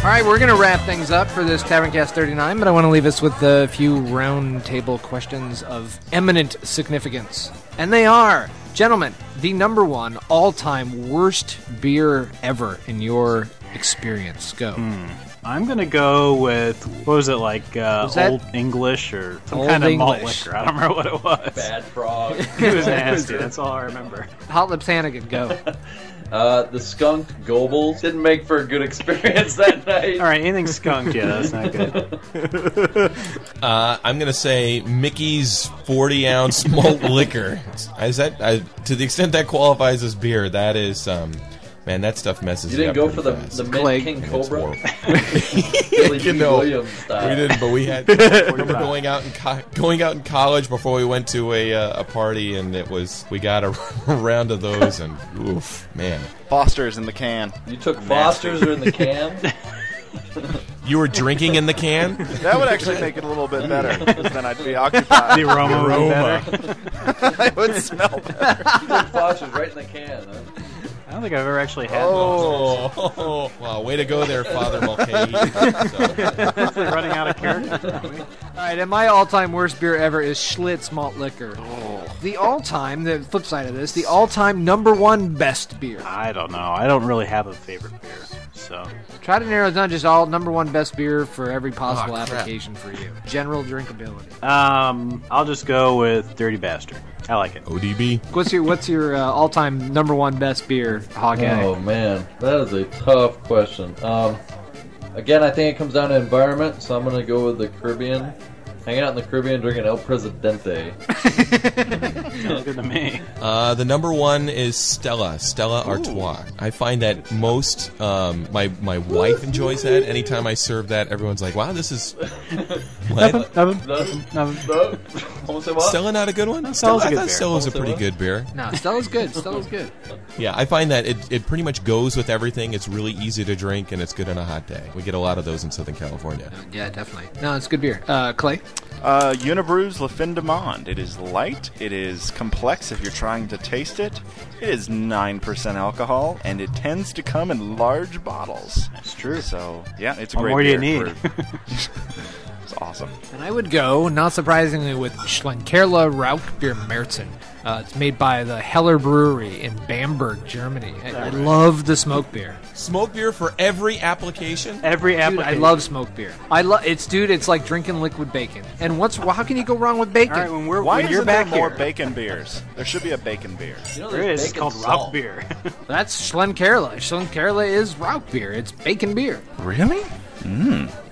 right, we're going to wrap things up for this Taverncast 39, but I want to leave us with a few roundtable questions of eminent significance. And they are, gentlemen, the number one all time worst beer ever in your experience. Go. I'm gonna go with what was it like uh, Was old English or some Old kind of malt liquor? I don't remember what it was. Bad frog. it was nasty. That's all I remember. Hot Lips Hannigan, go. Uh, the skunk Goebels didn't make for a good experience that night. All right, anything skunked, yeah, that's not good. Uh, I'm gonna say Mickey's 40 ounce malt liquor. Is that I, to the extent that qualifies as beer? That is, um, man, that stuff messes. You didn't up go for the fast. the Mint King And it's Cobra. horrible. Billy you Dee know, Williams style. we didn't, but we had. I remember going out in co- going out in college before we went to a uh, a party, and it was we got a round of those, and oof, man, Foster's in the can. You took Foster's or in the can? you were drinking in the can. That would actually make it a little bit better, because then I'd be occupied. The aroma, would be Aroma. better. it would smell better. you took Foster's right in the can. Huh? I don't think I've ever actually had Oh, wow! Way to go there, Father Mulcahy. one. Uh, Running out of character. All right, and my all-time worst beer ever is Schlitz malt liquor. Oh. The all-time, the flip side of this, the all-time number one best beer. I don't know. I don't really have a favorite beer, so Try to narrow it down just all number one best beer for every possible Oh, application for you. General drinkability. um, I'll just go with Dirty Bastard. I like it. ODB. What's your What's your uh, all-time number one best beer, Hawkeye? Oh man, that is a tough question. Um, again, I think it comes down to environment, so I'm gonna go with the Caribbean. Hanging out in the Caribbean, drinking El Presidente. Sounds good to me. Uh, the number one is Stella, Stella Artois. I find that most um, my my wife enjoys that. Anytime I serve that, everyone's like, "Wow, this is what? Nothing. No, Nothing. no. Almost say what? Stella not a good one? Stella's a I good thought beer. Stella was a Almost pretty good beer. No, Stella's good. Stella's good. Yeah, I find that it, it pretty much goes with everything. It's really easy to drink and it's good on a hot day. We get a lot of those in Southern California. Yeah, definitely. No, it's good beer. Uh, Clay. Uh, Unibroue's Le Fin de Monde. It is light. It is complex if you're trying to taste it. It is 9% alcohol, and it tends to come in large bottles. That's true. So, yeah, it's a What great more do you need? for- it's awesome. And I would go, not surprisingly, with Schlenkerla Rauchbier Märzen. Uh, it's made by the Heller Brewery in Bamberg, Germany. I, I love the smoke beer. Smoke beer for every application. Every Dude, application. I love smoke beer. I love it's, dude. It's like drinking liquid bacon. And what's well, how can you go wrong with bacon? All right, when we're Why when isn't you're back there more here, bacon beers? There should be a bacon beer. You know, there's. It's called salt. Rock beer. That's Schlenkerla. Schlenkerla is Rauch beer. It's bacon beer. Really?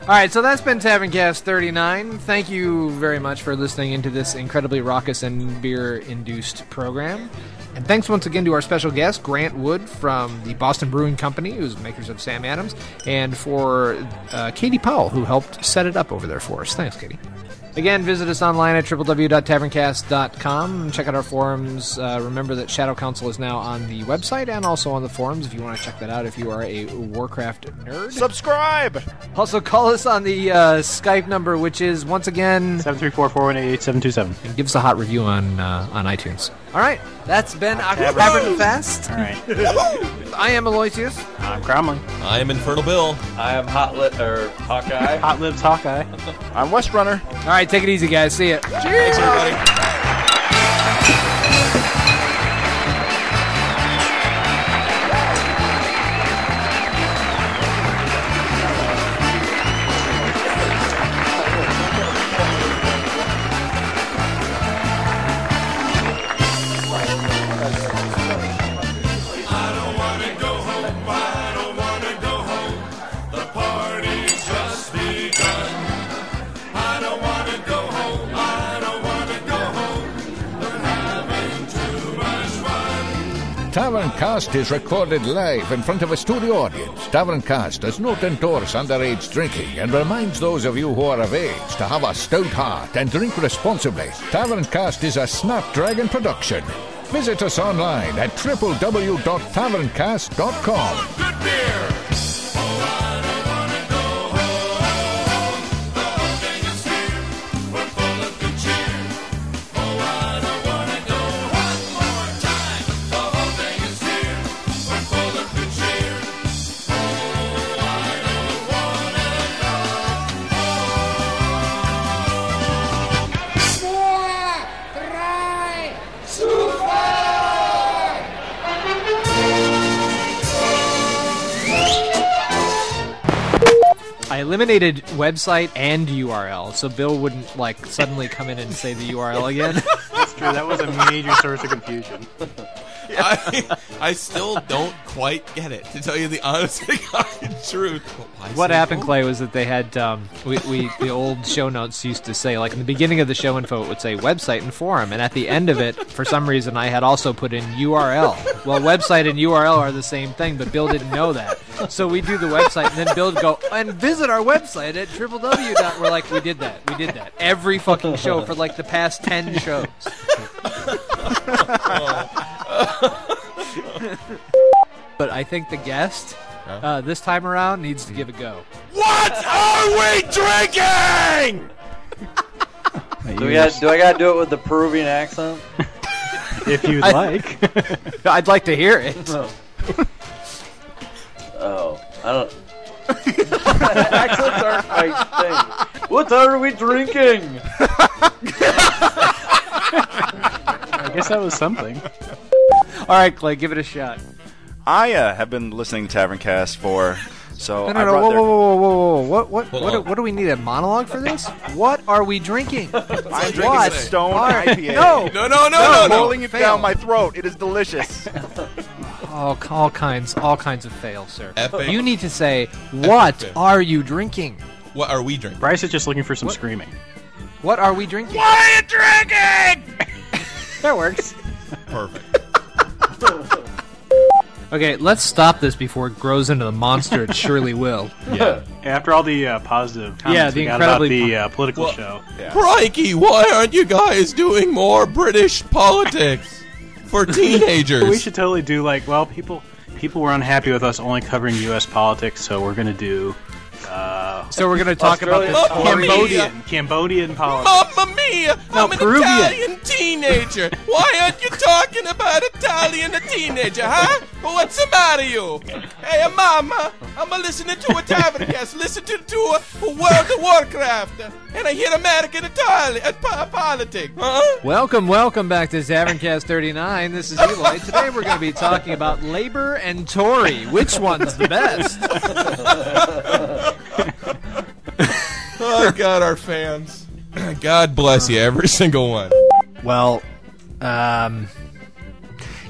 All right, so that's been Taverncast 39. Thank you very much for listening into this incredibly raucous and beer-induced program. And thanks once again to our special guest, Grant Wood from the Boston Brewing Company, who's makers of Sam Adams, and for uh, Katie Powell, who helped set it up over there for us. Thanks, Katie. Again, visit us online at www.taverncast.com. Check out our forums. Uh, remember that Shadow Council is now on the website and also on the forums if you want to check that out if you are a Warcraft nerd. Subscribe! Also, call us on the uh, Skype number, which is once again, Seven three four four one eight eight seven two seven. and give us a hot review on uh, on iTunes. All right, that's been Tavern Fest. All right. I am Aloysius. I'm Bromley. I am Infernal Bill. I am Hot Lit or Hawkeye. Hot Lips Hawkeye. I'm West Runner. All right, take it easy, guys. See ya. Thanks, everybody. Taverncast is recorded live in front of a studio audience. Taverncast does not endorse underage drinking and reminds those of you who are of age to have a stout heart and drink responsibly. Taverncast is a Snapdragon production. Visit us online at www.taverncast.com. Good beer. Eliminated website and URL, so Bill wouldn't like suddenly come in and say the URL again. That's true. That was a major source of confusion. I, I still don't quite get it, to tell you the honest truth. What happened. Clay, was that they had um, we, we the old show notes used to say like in the beginning of the show info it would say website and forum, and at the end of it, for some reason, I had also put in URL. Well, website and URL are the same thing, but Bill didn't know that, so we do the website, and then Bill would go and visit our website at www. We're like, we did that, we did that every fucking show for like the past ten shows. but I think the guest. Uh, this time around needs to give a go. What are we drinking? Do, we got, do I got to do it with the Peruvian accent? If you'd I- like. I'd like to hear it. Oh, I don't. Accents aren't my thing. What are we drinking? I guess that was something. All right, Clay, give it a shot. I uh, have been listening to Taverncast for so No, I no, no, whoa, their- whoa, whoa, whoa, whoa, whoa! What, what, what, do, what do we need a monologue for this? What are we drinking? I'm drinking What? a Stone Are- IPA. No, No, no, no, no, no. Rolling it Fail. down my throat. It is delicious. all, all kinds, all kinds of fail, sir. Epic. You need to say, "What fail. are you drinking? What are we drinking? Bryce is just looking for some screaming. What are we drinking?" What are you drinking? That works. Perfect. Okay, let's stop this before it grows into the monster it surely will. Yeah. After all the uh, positive comments Yeah, we the got about incredibly the uh, political Well- show. Crikey, why aren't you guys doing more British politics for teenagers? We should totally do like well, people people were unhappy with us only covering U.S. politics, so we're gonna do uh, So we're going to talk about this Cambodian. Cambodian Cambodian politics. Mamma mia! No, I'm an Peruvian. Italian teenager. Why aren't you talking about Italian a teenager, huh? What's the matter, you? Hey, mama, I'm a listening to a Taverncast, listen to, to a World of Warcraft, and I hear American Italian uh, politics, huh? Welcome, welcome back to Taverncast 39. This is Eli. Today we're going to be talking about Labor and Tory. Which one's the best? Oh God, our fans. God bless you, every single one. Well, um,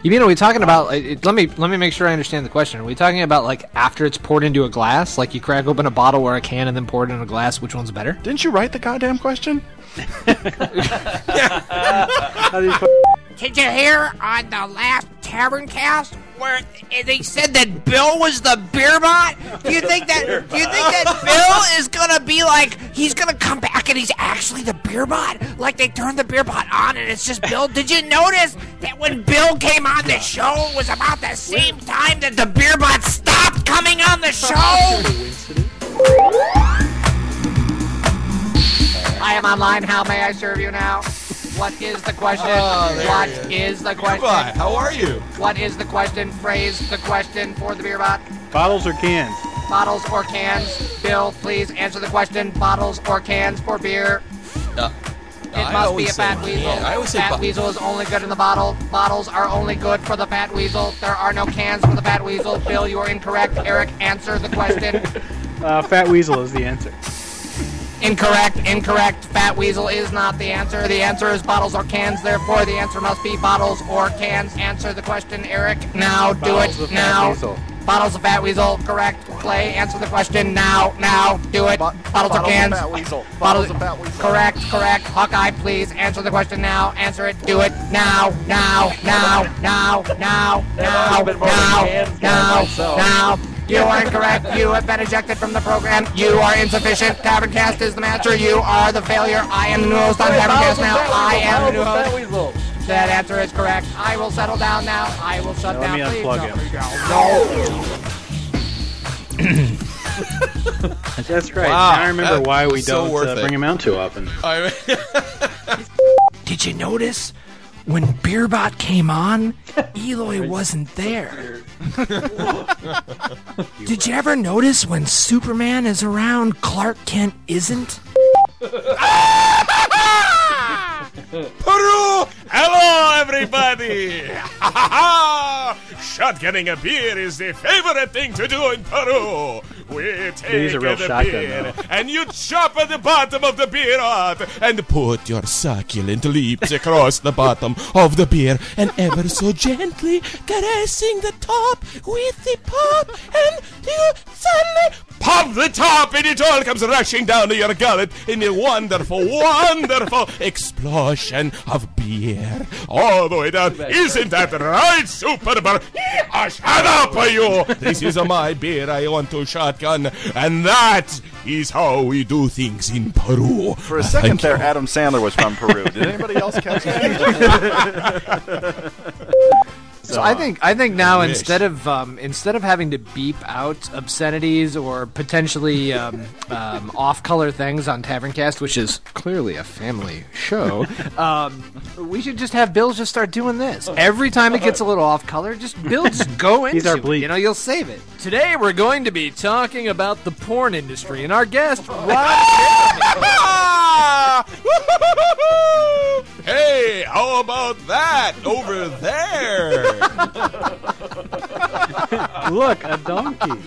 you mean are we talking about? It, let me let me make sure I understand the question. Are we talking about like after it's poured into a glass, like you crack open a bottle or a can and then pour it in a glass? Which one's better? Didn't you write the goddamn question? Did you hear on the last Taverncast where eh, they said that Bill was the beer bot? Do you think that? Do you think that Bill is gonna be like he's gonna come back and he's actually the beer bot? Like they turned the beer bot on and it's just Bill. Did you notice that when Bill came on the show, it was about the same time that the beer bot stopped coming on the show? I am online. How may I serve you now? What is the question? Oh, there what he is. is the question? Goodbye. How are you? What is the question? Phrase the question for the beer bot. Bottles or cans? Bottles or cans? Bill, please answer the question. Bottles or cans for beer? Uh, It I must be a say fat weasel. can. I always say fat bo- weasel is only good in the bottle. Bottles are only good for the fat weasel. There are no cans for the fat weasel. Bill, you are incorrect. Eric, answer the question. Uh, Fat Weasel is the answer. Incorrect, incorrect. Fat Weasel is not the answer. The answer is bottles or cans. Therefore, the answer must be bottles or cans. Answer the question, Eric. Now, do Bottles it of now. Bottles of Fat Weasel. Correct. Clay, answer the question now. Now, do it. bottles, or cans. Fat Weasel. Bottles of Fat Weasel. Correct, correct. Hawkeye, please answer the question now. Answer it. Do it now. Now. Now. Now. Now. Now. been more than Now. Now. myself. Now. You are incorrect. You have been ejected from the program. You are insufficient. Taverncast is the master. You are the failure. I am the new host on Taverncast now. I am the new host. That answer is correct. I will settle down now. I will shut Now let me Please. unplug No. That's right. Wow, now I remember that why we so don't worth uh, bring him out too often. I Did you notice when Beerbot came on, Eloy wasn't there? Did you ever notice when Superman is around, Clark Kent isn't? Peru! Hello, everybody! Shotgunning a beer is the favorite thing to do in Peru. We take are real the shotgun, beer, though. and you chop at the bottom of the beer hut, and put your succulent lips across the bottom of the beer, and ever so gently caressing the top with the pop, and you suddenly pop the top, and it all comes rushing down to your gullet in a wonderful, wonderful explosion of beer all the way down. Isn't that right, Super Bar? Yeah, shut up, you! This is my beer I want to shotgun, and that is how we do things in Peru. For a second there, Adam Sandler was from Peru. Did anybody else catch that? So I think I think now wish. instead of um, instead of having to beep out obscenities or potentially um, um, off-color things on Taverncast, which is clearly a family show, um, we should just have Bill just start doing this every time it gets a little off-color. Just Bill, just go into He's our it. bleep. You know, you'll save it. Today we're going to be talking about the porn industry, and our guest Ron. Hey, how about that over there? Look, a donkey.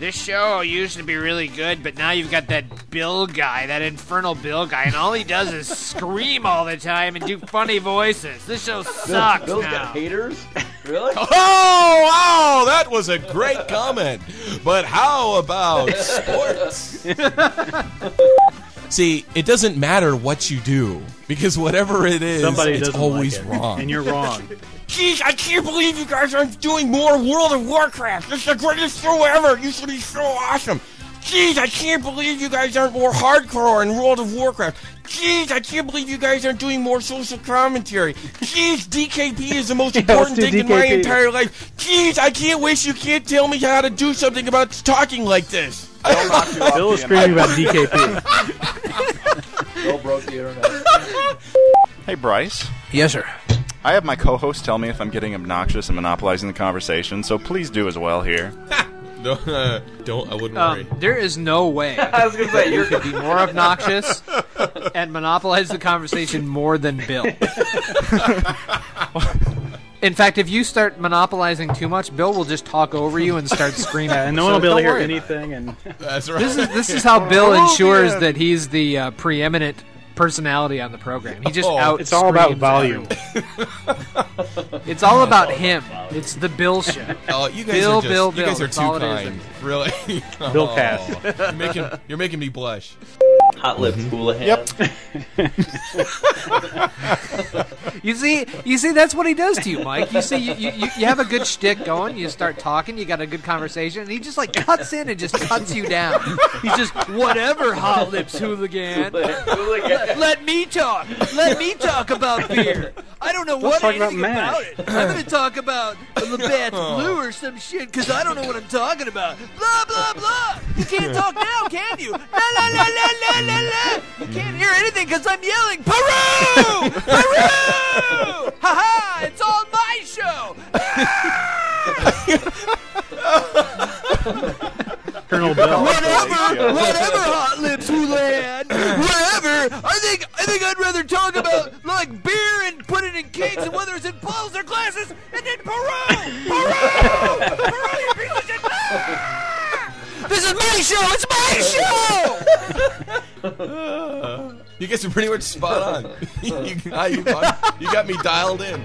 This show used to be really good, but now you've got that Bill guy, that infernal Bill guy, and all he does is scream all the time and do funny voices. This show sucks Bill's now. got haters? Really? Oh, wow, that was a great comment. But how about sports? See, it doesn't matter what you do because whatever it is, Somebody it's always like it, wrong. and you're wrong. Jeez, I can't believe you guys aren't doing more World of Warcraft. This is the greatest show ever. You should be so awesome. Jeez, I can't believe you guys aren't more hardcore in World of Warcraft. Jeez, I can't believe you guys aren't doing more social commentary. Jeez, DKP is the most important let's do thing in my entire life. Jeez, I can't wish you can't tell me how to do something about talking like this. Bill is screaming about DKP. Bill broke the internet. Hey, Bryce. Yes, sir. I have my co-host tell me if I'm getting obnoxious and monopolizing the conversation, so please do as well here. No, uh, don't. I wouldn't worry. Um, there is no way I was gonna say, that you you're- could be more obnoxious and monopolize the conversation more than Bill. In fact, if you start monopolizing too much, Bill will just talk over you and start screaming. and no So one will be able to hear worry about it. anything. And That's right. This is this is how Bill ensures that he's the uh, preeminent personality on the program. He just Oh, out. it's all about volume. It's all about him. It's the Bill show. Oh, you guys Bill, are just, Bill, you Bill. guys are too all it is. kind. Really, Bill Oh, cast. You're making you're making me blush. Hot lips, Mm-hmm. Houlihan. Yep. you see, you see, that's what he does to you, Mike. You see, you, you, you you have a good shtick going. You start talking. You got a good conversation, and he just like cuts in and just cuts you down. He's just whatever, hot lips hooligan. Hooligan. Let me talk. Let me talk about beer. I don't know what talk about anything MASH. about it. I'm going to talk about Labatt's Blue or some shit because I don't know what I'm talking about. Blah blah blah. You can't talk now, can you? La la la la la la la. You can't hear anything because I'm yelling Peru, Peru. Ha ha! It's all my show. Colonel Bill. Whatever, whatever, hot lips Houlihan. Whatever. I think I think I'd rather talk about like beer and put it in cakes and whether it's in bottles or glasses and then Peru, Peru, Peru, you piece of shit. Ah! This is my show. It's my show. you guys are pretty much spot on. you, you got me dialed in.